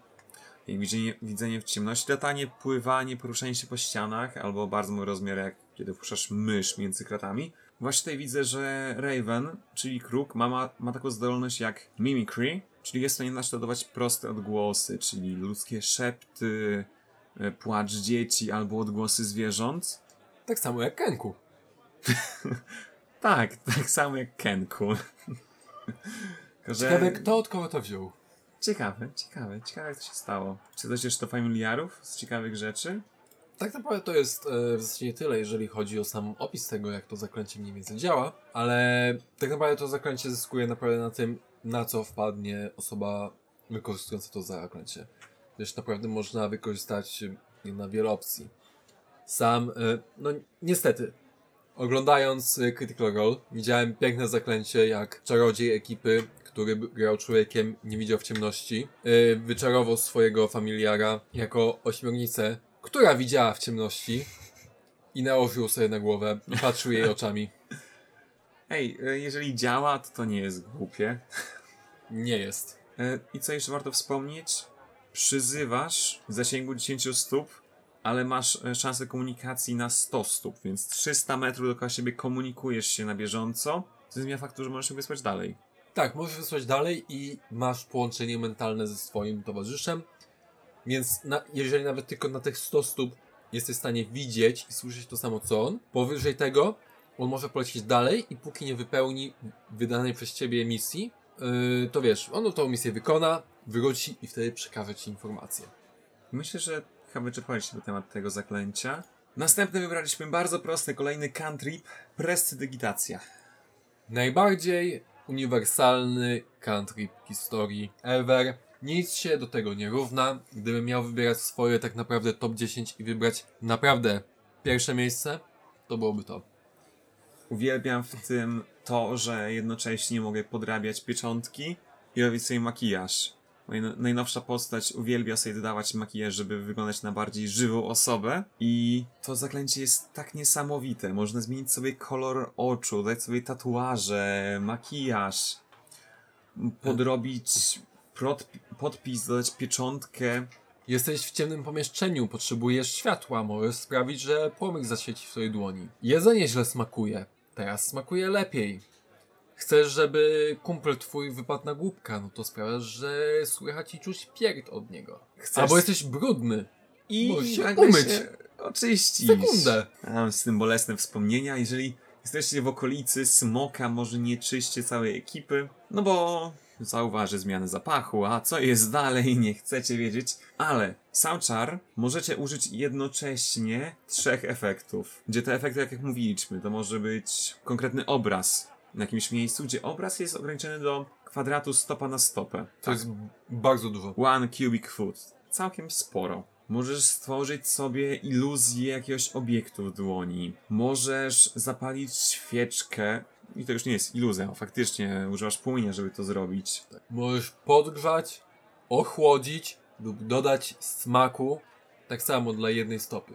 jak widzenie, widzenie w ciemności, latanie, pływanie, poruszanie się po ścianach, albo bardzo mały rozmiar jak kiedy puszczasz mysz między kratami. Właśnie tutaj widzę, że Raven, czyli kruk, ma, ma, ma taką zdolność jak mimicry, czyli jest w stanie naśladować proste odgłosy, czyli ludzkie szepty, e, płacz dzieci albo odgłosy zwierząt. Tak samo jak Kenku. Tak, tak samo jak Kenku. Że- Ciekawe, kto od kogo to wziął. Ciekawe, ciekawe, ciekawe jak to się stało. Czy coś jeszcze do familiarów z ciekawych rzeczy? Tak naprawdę to jest e, w zasadzie tyle, jeżeli chodzi o sam opis tego, jak to zaklęcie mniej więcej działa, ale tak naprawdę to zaklęcie zyskuje naprawdę na tym, na co wpadnie osoba wykorzystująca to zaklęcie. Wiesz, naprawdę można wykorzystać je na wiele opcji. Sam, e, no niestety, oglądając e, Critical Role, widziałem piękne zaklęcie, jak czarodziej ekipy, który grał człowiekiem, nie widział w ciemności, wyczarował swojego familiara jako ośmiornicę, która widziała w ciemności i nałożył sobie na głowę i patrzył jej oczami. Ej, jeżeli działa, to to nie jest głupie. Nie jest. E, I co jeszcze warto wspomnieć? Przyzywasz w zasięgu 10 stóp, ale masz e, szansę komunikacji na 100 stóp, więc 300 metrów dookoła siebie komunikujesz się na bieżąco, co zmienia faktu, że możesz się wysłać dalej. Tak, możesz wysłać dalej i masz połączenie mentalne ze swoim towarzyszem, więc na, jeżeli nawet tylko na tych 100 stóp jesteś w stanie widzieć i słyszeć to samo co on, powyżej tego on może polecieć dalej i póki nie wypełni wydanej przez ciebie misji, yy, to wiesz, on tą misję wykona, wróci i wtedy przekaże ci informację. Myślę, że chyba wyczerpaliśmy temat tego zaklęcia. Następny wybraliśmy bardzo prosty, kolejny cantrip, prestidigitacja. Najbardziej uniwersalny country historii ever. Nic się do tego nie równa. Gdybym miał wybierać swoje tak naprawdę top 10 i wybrać naprawdę pierwsze miejsce, to byłoby to. Uwielbiam w tym to, że jednocześnie mogę podrabiać pieczątki i robić sobie makijaż. Moja no- najnowsza postać uwielbia sobie dodawać makijaż, żeby wyglądać na bardziej żywą osobę. I to zaklęcie jest tak niesamowite. Można zmienić sobie kolor oczu, dać sobie tatuaże, makijaż, podrobić podpis, dodać pieczątkę. Jesteś w ciemnym pomieszczeniu, potrzebujesz światła, możesz sprawić, że płomyk zaświeci w twojej dłoni. Jedzenie źle smakuje, teraz smakuje lepiej. Chcesz, żeby kumpel twój wypadł na głupka, no to sprawiasz, że słychać i czuć pierd od niego. Chcesz- Albo jesteś brudny. I umyć. Się oczyścić. Sekundę. Mam z tym bolesne wspomnienia. Jeżeli jesteście w okolicy smoka, może nie czyście całej ekipy, no bo zauważy zmianę zapachu, a co jest dalej, nie chcecie wiedzieć. Ale czar możecie użyć jednocześnie trzech efektów. Gdzie te efekty, tak jak mówiliśmy, to może być konkretny obraz na jakimś miejscu, gdzie obraz jest ograniczony do kwadratu stopa na stopę. To jest bardzo dużo. One cubic foot. Całkiem sporo. Możesz stworzyć sobie iluzję jakiegoś obiektu w dłoni. Możesz zapalić świeczkę. I to już nie jest iluzja, faktycznie używasz płomienia, żeby to zrobić. Możesz podgrzać, ochłodzić lub dodać smaku, tak samo dla jednej stopy.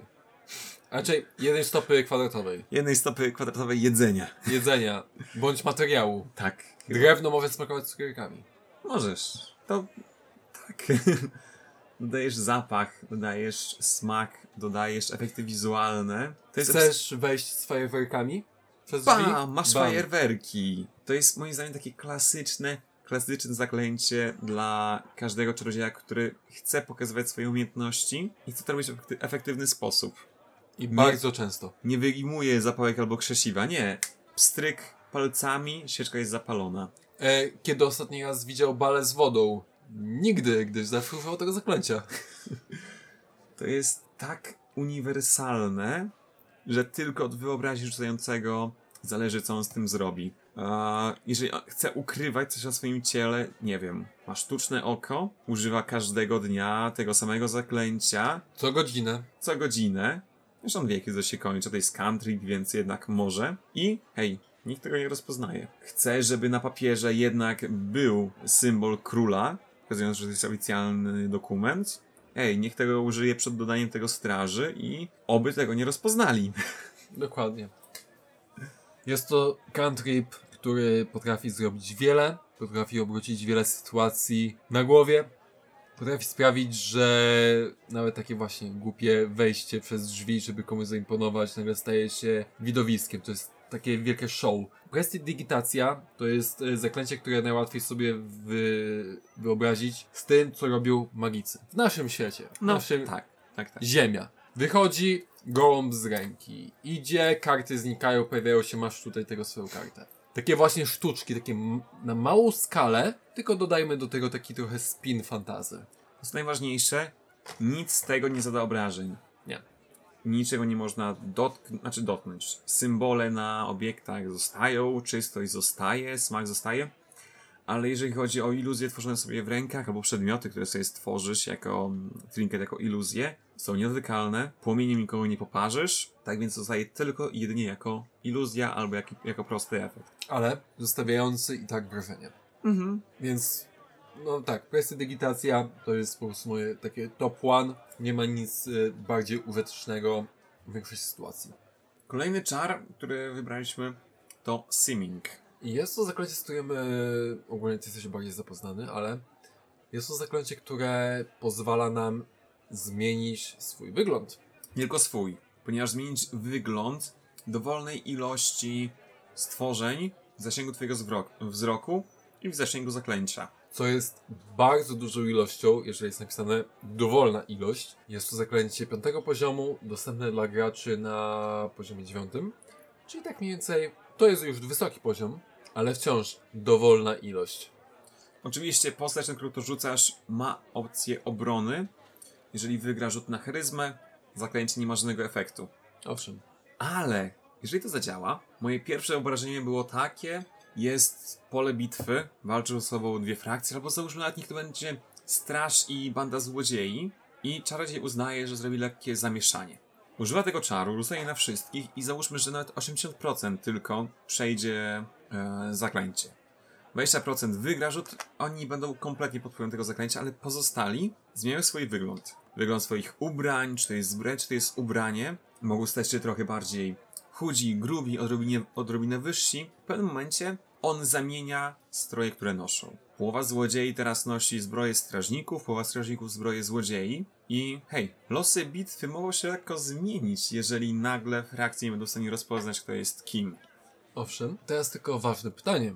Raczej jednej stopy kwadratowej. Jednej stopy kwadratowej jedzenia. Jedzenia, bądź materiału. Tak. Drewno może smakować cukierkami. Możesz. To tak. Dodajesz zapach, dodajesz smak, dodajesz efekty wizualne. To jest Chcesz wejść z fajerwerkami? Przez drzwi? Bam, masz Bam. fajerwerki. To jest moim zdaniem takie klasyczne, klasyczne zaklęcie dla każdego czarodzieja, który chce pokazywać swoje umiejętności i chce to robić w efekty- efektywny sposób. I bardzo często. Nie wyjmuje zapałek albo krzesiwa, nie. Pstryk palcami, świeczka jest zapalona. E, kiedy ostatni raz widział balę z wodą? Nigdy, gdyż zawsze używał tego zaklęcia. To jest tak uniwersalne, że tylko od wyobraźni rzucającego zależy, co on z tym zrobi. Jeżeli chce ukrywać coś na swoim ciele, nie wiem, ma sztuczne oko, używa każdego dnia tego samego zaklęcia, Co godzinę. co godzinę. Już on wie, kiedy to się kończy, to jest country, więc jednak może. I hej, nikt tego nie rozpoznaje. Chce, żeby na papierze jednak był symbol króla, pokazując, że to jest oficjalny dokument. Ej, niech tego użyje przed dodaniem tego straży i oby tego nie rozpoznali. Dokładnie. Jest to cantrip, który potrafi zrobić wiele, potrafi obrócić wiele sytuacji na głowie, potrafi sprawić, że nawet takie właśnie głupie wejście przez drzwi, żeby komuś zaimponować, nagle staje się widowiskiem. To jest takie wielkie show. Prestidigitacja to jest e, zaklęcie, które najłatwiej sobie wy... wyobrazić z tym, co robią magicy. W naszym świecie. W naszym... tak, tak, tak. Ziemia. Wychodzi gołąb z ręki. Idzie, karty znikają, pojawiają się, masz tutaj tego swoją kartę. Takie właśnie sztuczki, takie na małą skalę, tylko dodajmy do tego taki trochę spin fantazy. To jest najważniejsze, nic z tego nie zada obrażeń. Niczego nie można dotknąć, znaczy dotknąć. Symbole na obiektach zostają, czystość zostaje, smak zostaje. Ale jeżeli chodzi o iluzje tworzone sobie w rękach, albo przedmioty, które sobie stworzysz jako mm, trinket, jako iluzje, są niedotykalne, płomieniem nikogo nie poparzysz, tak więc zostaje tylko i jedynie jako iluzja albo jak, jako prosty efekt. Ale zostawiający i tak wrażenie. Mhm. Więc, no tak, prestidigitacja to jest po prostu moje takie top one. Nie ma nic y, bardziej użytecznego w większości sytuacji. Kolejny czar, który wybraliśmy, to simming. Jest to zaklęcie, z którym e, ogólnie ty jesteś bardziej zapoznany, ale jest to zaklęcie, które pozwala nam zmienić swój wygląd. Nie tylko swój, ponieważ zmienić wygląd dowolnej ilości stworzeń w zasięgu twojego wzroku i w zasięgu zaklęcia. Co jest bardzo dużą ilością, jeżeli jest napisane dowolna ilość. Jest to zaklęcie piątego poziomu, dostępne dla graczy na poziomie dziewiątym. Czyli tak mniej więcej, to jest już wysoki poziom, ale wciąż dowolna ilość. Oczywiście postać, na którą to rzucasz, ma opcję obrony. Jeżeli wygra rzut na charyzmę, zaklęcie nie ma żadnego efektu. Owszem. Ale jeżeli to zadziała, moje pierwsze wyobrażenie było takie, jest pole bitwy, walczą ze sobą dwie frakcje, albo załóżmy nawet niech to będzie straż i banda złodziei i czarodziej uznaje, że zrobi lekkie zamieszanie. Używa tego czaru, rzucaje na wszystkich i załóżmy, że nawet 80% tylko przejdzie e, zaklęcie. 20% wygra rzut, oni będą kompletnie pod wpływem tego zaklęcia, ale pozostali zmieniają swój wygląd. Wygląd swoich ubrań, czy to jest zbroja, czy to jest ubranie. Mogą stać się trochę bardziej chudzi, grubi, odrobinie, odrobinę wyżsi. W pewnym momencie on zamienia stroje, które noszą. Połowa złodziei teraz nosi zbroje strażników, połowa strażników zbroje złodziei. I hej, losy bitwy mogą się lekko zmienić, jeżeli nagle frakcje nie będą w stanie rozpoznać, kto jest kim. Owszem, teraz tylko ważne pytanie.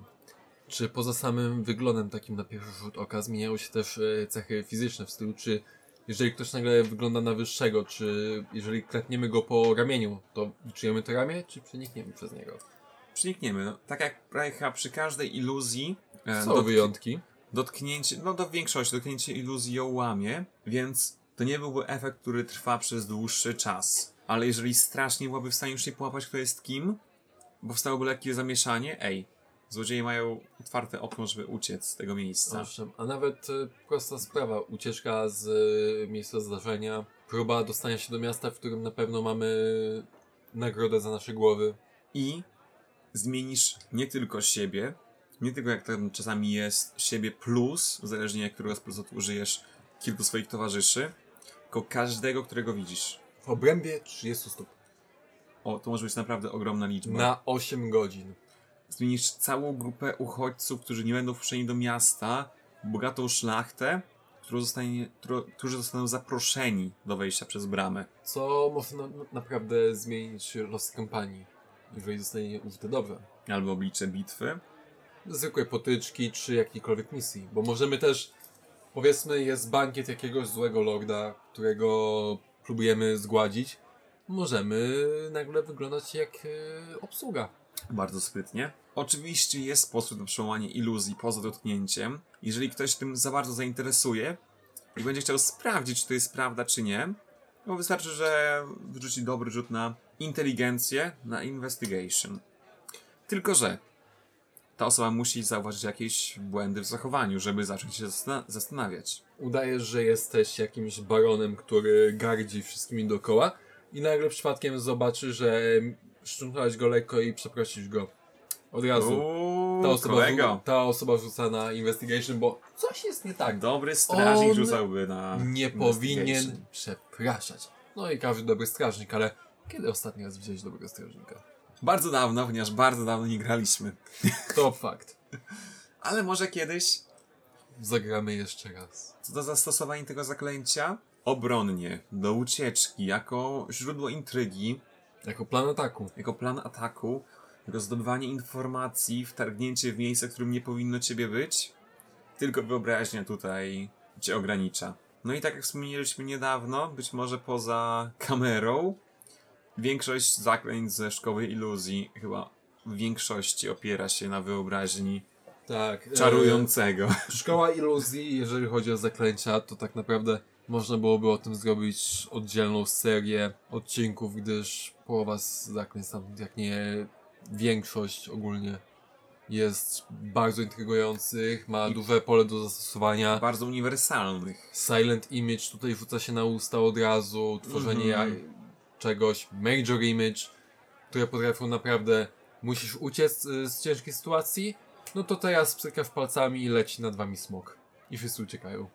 Czy poza samym wyglądem takim na pierwszy rzut oka zmieniają się też e, cechy fizyczne w stylu, czy jeżeli ktoś nagle wygląda na wyższego, czy jeżeli klepniemy go po ramieniu, to czujemy to ramię, czy przenikniemy przez niego? Przenikniemy. No, tak jak prawie przy każdej iluzji. e, Są dotk- wyjątki. dotknięcie, no do większości, dotknięcie iluzji ją łamie, więc to nie byłby efekt, który trwa przez dłuższy czas. Ale jeżeli strasznie byłaby w stanie już się połapać, kto jest kim, bo wstałoby lekkie zamieszanie, ej, złodzieje mają otwarte okno, żeby uciec z tego miejsca. Owszem, a nawet e, prosta sprawa, ucieczka z e, miejsca zdarzenia, próba dostania się do miasta, w którym na pewno mamy nagrodę za nasze głowy. I zmienisz nie tylko siebie, nie tylko jak tam czasami jest siebie plus, zależnie jak którego z plusów użyjesz kilku swoich towarzyszy, tylko każdego, którego widzisz. W obrębie 30 stóp. O, to może być naprawdę ogromna liczba. Na 8 godzin. Zmienisz całą grupę uchodźców, którzy nie będą wpuszczeni do miasta, bogatą szlachtę, którą zostanie, którą, którzy zostaną zaproszeni do wejścia przez bramę. Co może na, naprawdę zmienić los kampanii, jeżeli zostanie użyte dobrze. Albo oblicze bitwy. Zwykłe potyczki czy jakiejkolwiek misji, bo możemy też, powiedzmy, jest bankiet jakiegoś złego lorda, którego próbujemy zgładzić. Możemy nagle wyglądać jak e, obsługa. Bardzo sprytnie. Oczywiście jest sposób na przełamanie iluzji poza dotknięciem. Jeżeli ktoś tym za bardzo zainteresuje i będzie chciał sprawdzić, czy to jest prawda, czy nie, no wystarczy, że wrzuci dobry rzut na inteligencję, na investigation. Tylko, że ta osoba musi zauważyć jakieś błędy w zachowaniu, żeby zacząć się zastan- zastanawiać. Udajesz, że jesteś jakimś baronem, który gardzi wszystkimi dookoła i nagle przypadkiem zobaczy, że szczęknąłeś go lekko i przeprosisz go. Od razu. Uuu, Ta osoba, ta osoba rzuca na investigation, bo coś jest nie tak. Dobry strażnik On rzucałby na Nie powinien przepraszać. No i każdy dobry strażnik, ale kiedy ostatni raz widziałeś dobrego strażnika? Bardzo dawno, ponieważ bardzo dawno nie graliśmy. To fakt. Ale może kiedyś Zagramy jeszcze raz. Co do zastosowania tego zaklęcia? Obronnie, do ucieczki, jako źródło intrygi, Jako plan ataku. jako plan ataku, jako zdobywanie informacji, wtargnięcie w miejsce, w którym nie powinno ciebie być. Tylko wyobraźnia tutaj cię ogranicza. No i tak jak wspomnieliśmy niedawno, być może poza kamerą, większość zaklęć ze szkoły iluzji chyba w większości opiera się na wyobraźni Tak. czarującego. E, szkoła iluzji, jeżeli chodzi o zaklęcia, to tak naprawdę można byłoby o tym zrobić oddzielną serię odcinków, gdyż połowa z tam jak nie większość ogólnie, jest bardzo intrygujących, ma I- duże pole do zastosowania. Bardzo uniwersalnych. Silent image tutaj rzuca się na usta od razu, tworzenie Mhm. ja- czegoś, major image, które potrafią naprawdę, musisz uciec y, z ciężkiej sytuacji, no to teraz psykasz palcami i leci nad wami smok. I wszyscy uciekają.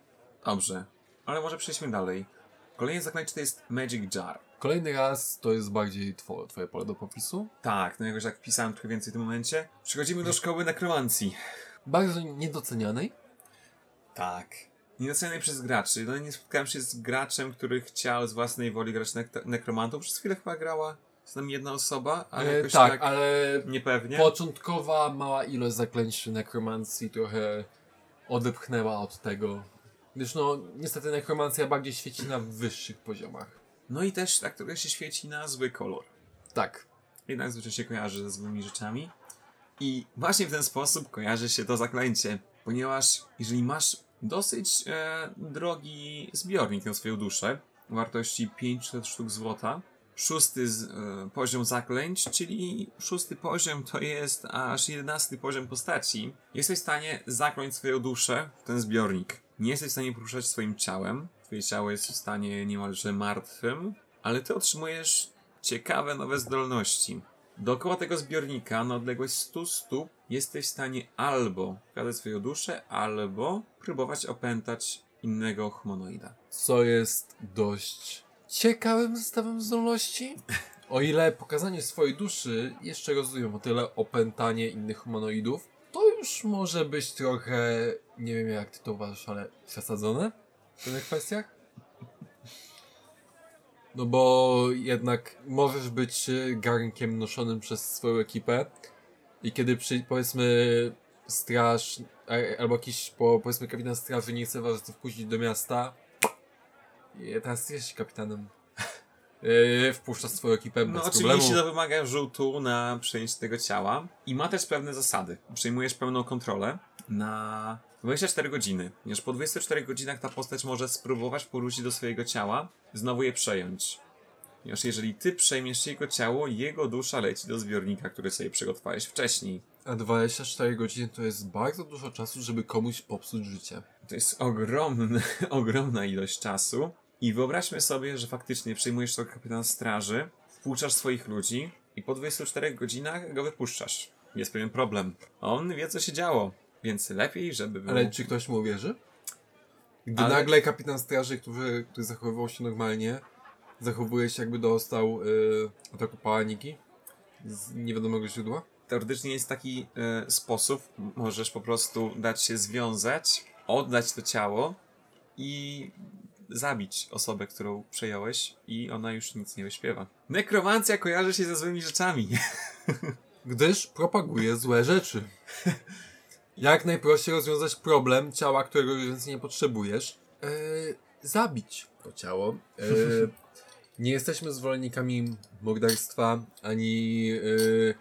Dobrze, ale może przejdźmy dalej. Kolejne zaklęcie to jest Magic Jar. Kolejny raz to jest bardziej two, twoje pole do popisu. Tak, no jakoś jak wpisałem trochę więcej w tym momencie. Przechodzimy do szkoły nekromancji. Bardzo niedocenianej. Tak. Niedocenianej przez graczy. No nie spotkałem się z graczem, który chciał z własnej woli grać nek- nekromantą. Przez chwilę chyba grała z nami jedna osoba, ale E, jakoś tak, tak, ale niepewnie. początkowa mała ilość zaklęć nekromancji trochę odepchnęła od tego. Gdyż no, niestety nekromancja bardziej świeci na wyższych poziomach. No i też tak trochę się świeci na zły kolor. Tak. Jednak zwyczaj się kojarzy ze złymi rzeczami. I właśnie w ten sposób kojarzy się to zaklęcie, ponieważ jeżeli masz dosyć e, drogi zbiornik na swoją duszę, wartości 500 sztuk złota, szósty z, e, poziom zaklęć, czyli szósty poziom to jest aż jedenasty poziom postaci, jesteś w stanie zakląć swoją duszę w ten zbiornik. Nie jesteś w stanie poruszać swoim ciałem, twoje ciało jest w stanie niemalże martwym, ale ty otrzymujesz ciekawe nowe zdolności. Dookoła tego zbiornika na odległość 100 stóp jesteś w stanie albo wkładać swoją duszę, albo próbować opętać innego humanoida. Co jest dość ciekawym zestawem zdolności. O ile pokazanie swojej duszy jeszcze rozumiem o tyle opętanie innych humanoidów, to już może być trochę, nie wiem jak ty to uważasz, ale przesadzone w tych kwestiach. No bo jednak możesz być y, garnkiem noszonym przez swoją ekipę i kiedy przy, powiedzmy straż albo jakiś po, powiedzmy kapitan straży nie chce was wpuścić do miasta i teraz jesteś kapitanem yy, wpuszczasz swoją ekipę No bez problemu. oczywiście to wymaga rzutu na przejęcie tego ciała i ma też pewne zasady. Przejmujesz pełną kontrolę na 24 godziny. Ponieważ po 24 godzinach ta postać może spróbować powrócić do swojego ciała, znowu je przejąć. Ponieważ jeżeli ty przejmiesz jego ciało, jego dusza leci do zbiornika, który sobie przygotowałeś wcześniej. A 24 godziny to jest bardzo dużo czasu, żeby komuś popsuć życie. To jest ogromny, ogromna ilość czasu. I wyobraźmy sobie, że faktycznie przejmujesz to kapitan straży, wpuszczasz swoich ludzi i po 24 godzinach go wypuszczasz. Jest pewien problem. On wie, co się działo, więc lepiej, żeby był... Ale czy ktoś mu uwierzy? Gdy Ale- nagle kapitan straży, który, który zachowywał się normalnie, zachowuje się jakby dostał yy, ataku paniki z niewiadomego źródła? Teoretycznie jest taki e, sposób, możesz po prostu dać się związać, oddać to ciało i zabić osobę, którą przejąłeś i ona już nic nie wyśpiewa. Nekromancja kojarzy się ze złymi rzeczami. Gdyż propaguje złe rzeczy. Jak najprościej rozwiązać problem ciała, którego już więcej nie potrzebujesz? Yy, zabić to ciało. Yy, nie jesteśmy zwolennikami morderstwa, ani yy,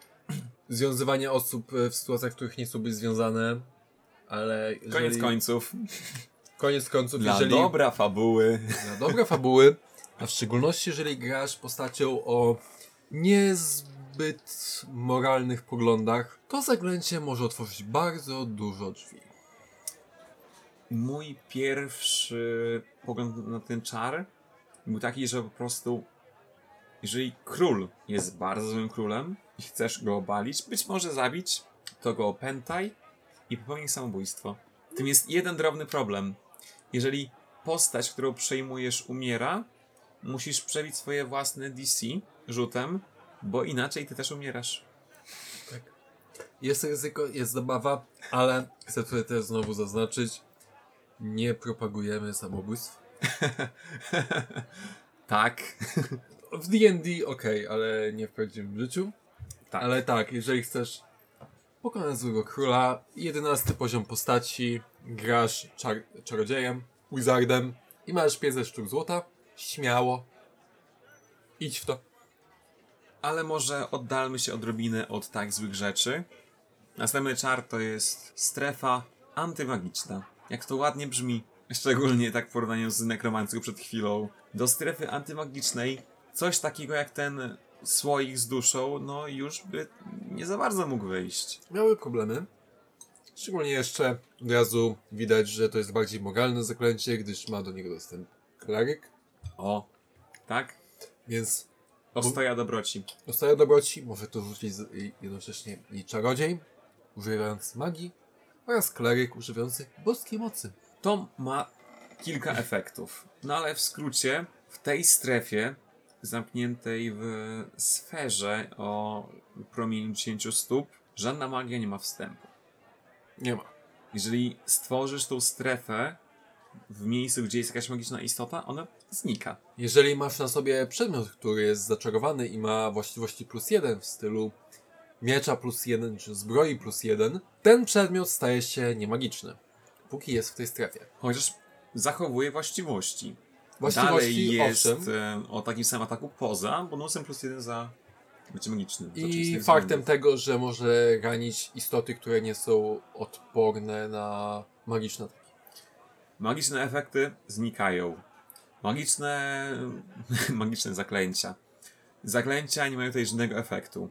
związywania osób w sytuacjach, w których nie chcą być związane, ale jeżeli... Koniec końców. Koniec końców, Dla jeżeli... dobra fabuły. Na dobre fabuły, a w szczególności jeżeli grasz postacią o niezbyt moralnych poglądach, to zaklęcie może otworzyć bardzo dużo drzwi. Mój pierwszy pogląd na ten czar był taki, że po prostu jeżeli król jest bardzo złym królem i chcesz go obalić, być może zabić, to go opętaj i popełnij samobójstwo. Tym jest jeden drobny problem. Jeżeli postać, którą przejmujesz umiera, musisz przebić swoje własne DC rzutem, bo inaczej ty też umierasz. Jest ryzyko, jest zabawa, ale chcę tutaj też znowu zaznaczyć, nie propagujemy samobójstw. tak. W D&D ok, ale nie w prawdziwym życiu. Tak. Ale tak, jeżeli chcesz pokonać złego króla, 11 poziom postaci, grasz czar czarodziejem, wizardem i masz 500 sztuk złota, śmiało, idź w to. Ale może oddalmy się odrobinę od tak złych rzeczy. Następny czar to jest strefa antymagiczna. Jak to ładnie brzmi, szczególnie tak w porównaniu z nekromancją przed chwilą. Do strefy antymagicznej coś takiego jak ten słoik z duszą, no już by nie za bardzo mógł wyjść. Miały problemy. Szczególnie jeszcze od razu widać, że to jest bardziej moralne zaklęcie, gdyż ma do niego dostęp kleryk, O, tak? więc Ostoja dobroci. dostaje dobroci, może to rzucić jednocześnie i czarodziej, używający magii, oraz kleryk używający boskiej mocy. To ma kilka efektów. No ale w skrócie, w tej strefie zamkniętej w sferze o promieniu 10 stóp, żadna magia nie ma wstępu. Nie ma. Jeżeli stworzysz tą strefę w miejscu, gdzie jest jakaś magiczna istota, ona znika. Jeżeli masz na sobie przedmiot, który jest zaczarowany i ma właściwości plus jeden w stylu miecza plus jeden czy zbroi plus jeden, ten przedmiot staje się niemagiczny, póki jest w tej strefie. Chociaż zachowuje właściwości. Właściwości, Dalej jest owszem, e, o takim samym ataku poza bonusem plus jeden za bycie magicznym. i faktem względów. tego, że może ranić istoty, które nie są odporne na magiczne ataki. Magiczne efekty znikają. Magiczne, magiczne zaklęcia. Zaklęcia nie mają tutaj żadnego efektu.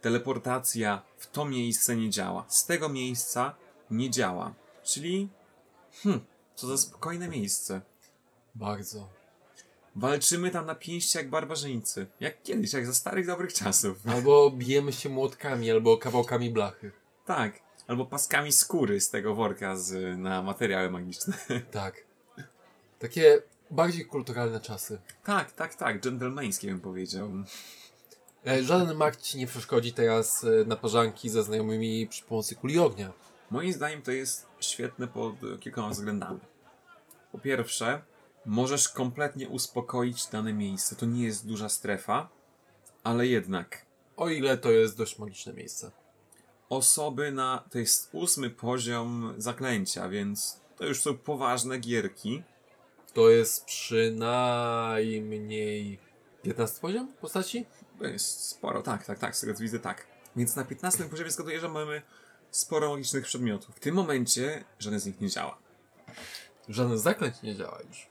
Teleportacja w to miejsce nie działa. Z tego miejsca nie działa. Czyli, hmm, co za spokojne miejsce. Bardzo. Walczymy tam na pięści jak barbarzyńcy. Jak kiedyś, jak za starych dobrych czasów. Albo bijemy się młotkami, albo kawałkami blachy. Tak. Albo paskami skóry z tego worka z, na materiały magiczne. Tak. Takie bardziej kulturalne czasy. tak, tak, tak. Dżentelmeńskie bym powiedział. E, Żaden mag ci nie przeszkodzi teraz e, na parzanki ze znajomymi przy pomocy kuli ognia. Moim zdaniem to jest świetne pod kilkoma względami. Po pierwsze, możesz kompletnie uspokoić dane miejsce. To nie jest duża strefa, ale jednak O ile to jest dość magiczne miejsce. osoby na. To jest ósmy poziom zaklęcia, więc to już są poważne gierki. To jest przynajmniej 15 poziom postaci? To jest sporo, tak, tak, tak, z tego co widzę, tak. Więc na 15 poziomie zgaduję, że mamy sporo magicznych przedmiotów. W tym momencie żaden z nich nie działa. Żaden zaklęć nie działa już.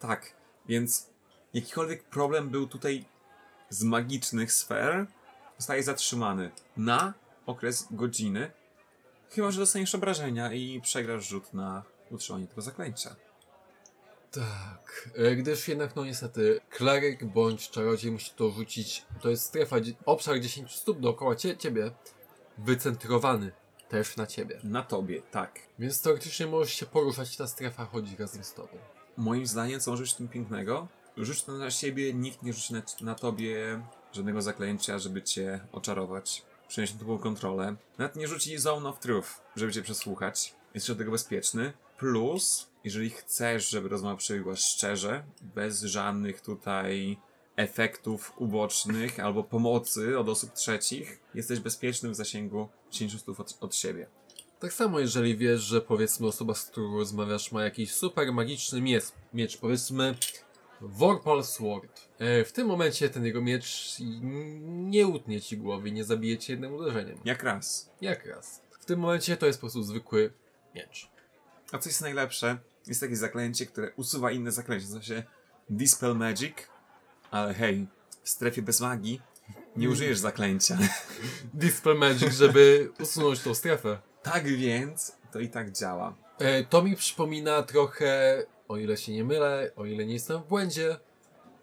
Tak, więc jakikolwiek problem był tutaj z magicznych sfer, zostaje zatrzymany na okres godziny. Chyba, że dostaniesz obrażenia i przegrasz rzut na utrzymanie tego zaklęcia. Tak, e, gdyż jednak no niestety kleryk bądź czarodziej musi to rzucić, to jest strefa, obszar 10 stóp dookoła cie, ciebie, wycentrowany też na ciebie. Na tobie, tak. Więc teoretycznie możesz się poruszać ta strefa chodzi razem z tobą. Moim zdaniem, co może być w tym pięknego, rzuć to na siebie, nikt nie rzuci na, na tobie żadnego zaklęcia, żeby cię oczarować. Przenieść na tobą kontrolę. Nawet nie rzuci Zone of Truth, żeby cię przesłuchać. Jest od tego bezpieczny. Plus, jeżeli chcesz, żeby rozmowa przebiegła szczerze, bez żadnych tutaj efektów ubocznych albo pomocy od osób trzecich, jesteś bezpieczny w zasięgu 10 stóp od, od siebie. Tak samo jeżeli wiesz, że powiedzmy osoba, z którą rozmawiasz ma jakiś super magiczny miecz, miecz powiedzmy Vorpal Sword. E, w tym momencie ten jego miecz nie utnie ci głowy, nie zabije cię jednym uderzeniem. Jak raz. Jak raz. W tym momencie to jest po prostu zwykły miecz. A co jest najlepsze? Jest takie zaklęcie, które usuwa inne zaklęcie. Nazywa się Dispel Magic. Ale hej, w strefie bez magii nie użyjesz zaklęcia. Dispel Magic, żeby usunąć tą strefę. tak więc to i tak działa. E, to mi przypomina trochę, o ile się nie mylę, o ile nie jestem w błędzie,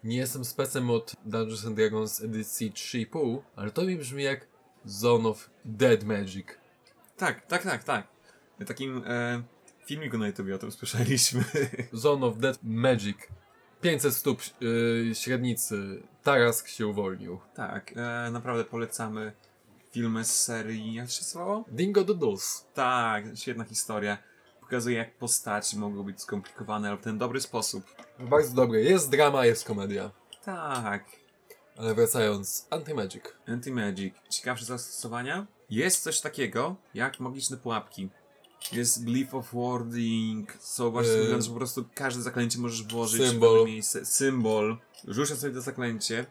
nie jestem specem od Dungeons and Dragons edycji 3,5, ale to mi brzmi jak Zone of Dead Magic. Tak, tak, tak, tak. Takim e, filmiku na YouTube o tym słyszeliśmy. Zone of Dead Magic. 500 stóp yy, średnicy. Tarask się uwolnił. tak, e, naprawdę polecamy filmy z serii, jak się nazywało? Dingo Deuce. Tak, świetna historia. Pokazuje jak postaci mogą być skomplikowane, ale w ten dobry sposób. Bardzo dobry. Jest drama, jest komedia. Tak, Ale wracając, Anti-Magic. Anti-Magic. Ciekawsze zastosowania? Jest coś takiego jak magiczne pułapki. Jest Glyph of Warding, są właśnie Yy. wygląda, że po prostu każde zaklęcie możesz włożyć Symbol. w pewne miejsce. Symbol. Rzucasz sobie to zaklęcie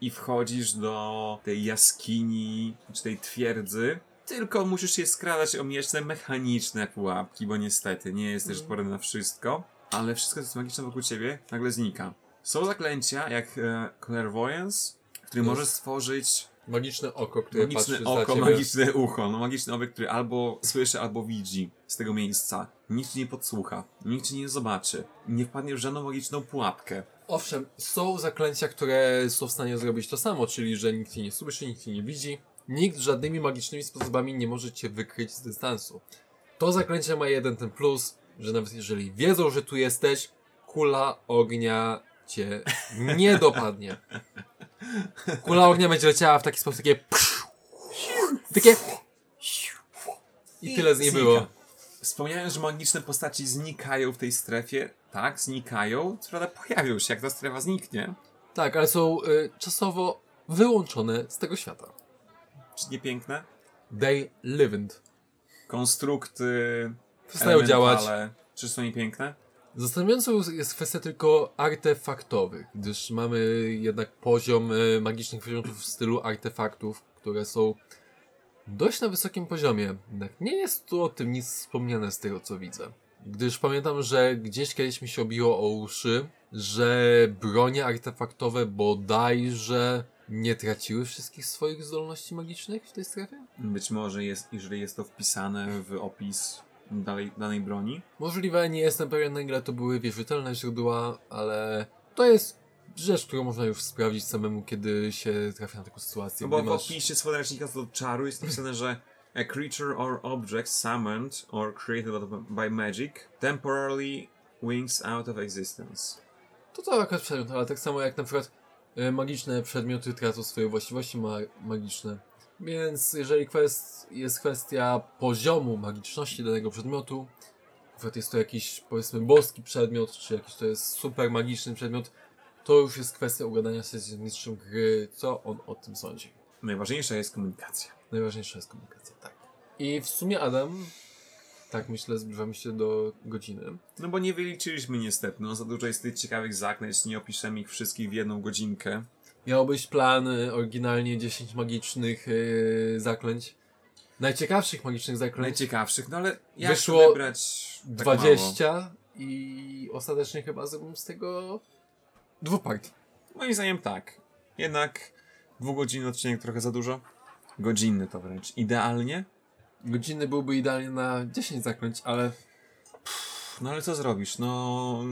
i wchodzisz do tej jaskini, czy tej twierdzy. Tylko musisz się skradać, omijać te mechaniczne pułapki, bo niestety nie jesteś odporny na wszystko. Ale wszystko, co jest magiczne wokół ciebie, nagle znika. Są zaklęcia jak e, Clairvoyance, który Jest. możesz stworzyć Magiczne oko, które magiczne patrzy oko, magiczne ucho. No magiczny obiekt, który albo słyszy, albo widzi z tego miejsca. Nikt ci nie podsłucha, nikt ci nie zobaczy. Nie wpadnie w żadną magiczną pułapkę. Owszem, są zaklęcia, które są w stanie zrobić to samo, czyli że nikt cię nie słyszy, nikt cię nie widzi. Nikt żadnymi magicznymi sposobami nie może cię wykryć z dystansu. To zaklęcie ma jeden ten plus, że nawet jeżeli wiedzą, że tu jesteś, kula ognia cię nie dopadnie. Kula ognia będzie leciała w taki sposób, takie takie i tyle z niej Znika. było. Wspomniałem, że magiczne postaci znikają w tej strefie. Tak, znikają. Co prawda pojawią się, jak ta strefa zniknie. Tak, ale są y, czasowo wyłączone z tego świata. Czy nie piękne? They lived. Konstrukty, Przestają działać. Czy są nie piękne? Zastanawiającą jest kwestia tylko artefaktowych, gdyż mamy jednak poziom e, magicznych przedmiotów w stylu artefaktów, które są dość na wysokim poziomie. Jednak nie jest tu o tym nic wspomniane z tego, co widzę. Gdyż pamiętam, że gdzieś kiedyś mi się obiło o uszy, że bronie artefaktowe bodajże nie traciły wszystkich swoich zdolności magicznych w tej strefie? Być może jest, jeżeli jest to wpisane w opis dalej, danej broni. Możliwe, nie jestem pewien na ile to były wierzytelne źródła, ale to jest rzecz, którą można już sprawdzić samemu, kiedy się trafia na taką sytuację. No bo gdy w masz... opisie podręcznika do czaru jest napisane, że a creature or object summoned or created by magic temporarily wings out of existence. To to akurat przedmiot, ale tak samo jak na przykład e, magiczne przedmioty tracą swoje właściwości ma magiczne. Więc jeżeli kwest, jest kwestia poziomu magiczności danego przedmiotu, na przykład jest to jakiś powiedzmy boski przedmiot, czy jakiś to jest super magiczny przedmiot, to już jest kwestia ugadania się z mistrzem gry, co on o tym sądzi. Najważniejsza jest komunikacja. Najważniejsza jest komunikacja, tak. I w sumie Adam, tak myślę, zbliżamy się do godziny. No bo nie wyliczyliśmy niestety, no za dużo jest tych ciekawych zaklęć, nie opiszemy ich wszystkich w jedną godzinkę. Miał być plan y, oryginalnie 10 magicznych y, zaklęć. Najciekawszych magicznych zaklęć. Najciekawszych, no ale jak Wyszło wybrać tak mało? 20 i ostatecznie chyba zrobimy z tego dwupart. Moim zdaniem tak. Jednak dwugodzinny odcinek trochę za dużo. Godzinny to wręcz idealnie. Godziny byłby idealnie na 10 zaklęć, ale No ale co zrobisz? No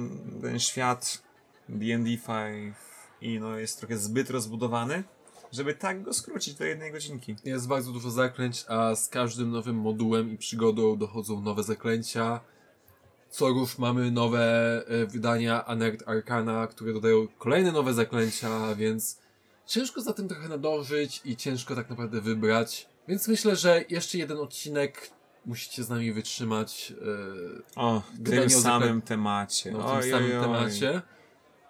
ten świat D&D 5 i no jest trochę zbyt rozbudowany, żeby tak go skrócić do jednej godzinki. jest bardzo dużo zaklęć, a z każdym nowym modułem i przygodą dochodzą nowe zaklęcia. Co rusz mamy nowe e, wydania Anert Arcana, które dodają kolejne nowe zaklęcia, więc ciężko za tym trochę nadążyć i ciężko tak naprawdę wybrać. Więc myślę, że jeszcze jeden odcinek musicie z nami wytrzymać e, O, Wydanie tym o samym zaklę- temacie. no, Oj, tym samym oj, oj. temacie.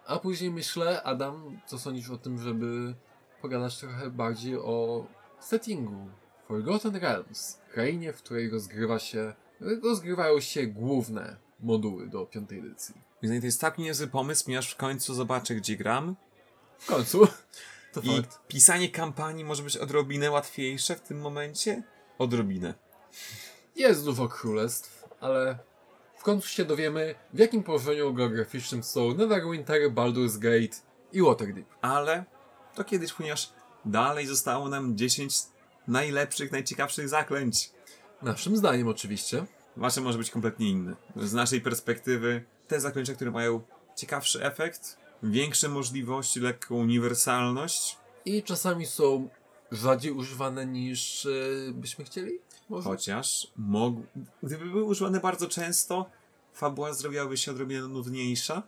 A później myślę, Adam, co sądzisz o tym, żeby pogadać trochę bardziej o settingu Forgotten Realms, krainie, w której rozgrywa się, rozgrywają się główne moduły do piątej edycji. Więc To jest tak niezły pomysł, ponieważ w końcu zobaczę, gdzie gram. W końcu, to I fakt. pisanie kampanii może być odrobinę łatwiejsze w tym momencie. Odrobinę. Jest dużo królestw, ale w końcu się dowiemy, w jakim położeniu geograficznym są Neverwinter, Baldur's Gate i Waterdeep. Ale to kiedyś, ponieważ dalej zostało nam 10 najlepszych, najciekawszych zaklęć. Naszym zdaniem oczywiście. Wasze może być kompletnie inne. Z naszej perspektywy te zaklęcia, które mają ciekawszy efekt, większe możliwości, lekką uniwersalność, I czasami są rzadziej używane niż e, byśmy chcieli? Może? chociaż mog... gdyby były używane bardzo często, fabuła zrobiłaby się odrobinę nudniejsza.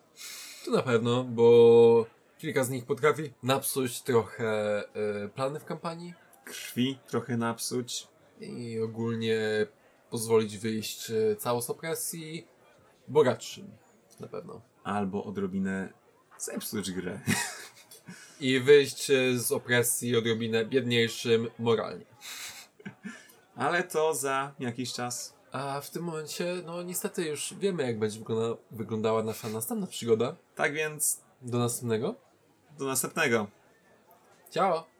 To na pewno, bo kilka z nich potrafi napsuć trochę e, plany w kampanii Krwi trochę napsuć. i ogólnie pozwolić wyjść e, całość opresji bogatszym. Na pewno. Albo odrobinę zepsuć grę. I wyjść e, z opresji odrobinę biedniejszym moralnie. Ale to za jakiś czas. A w tym momencie, no niestety już wiemy, jak będzie wygląda, wyglądała nasza następna przygoda. Tak więc Do następnego. do następnego. Ciao!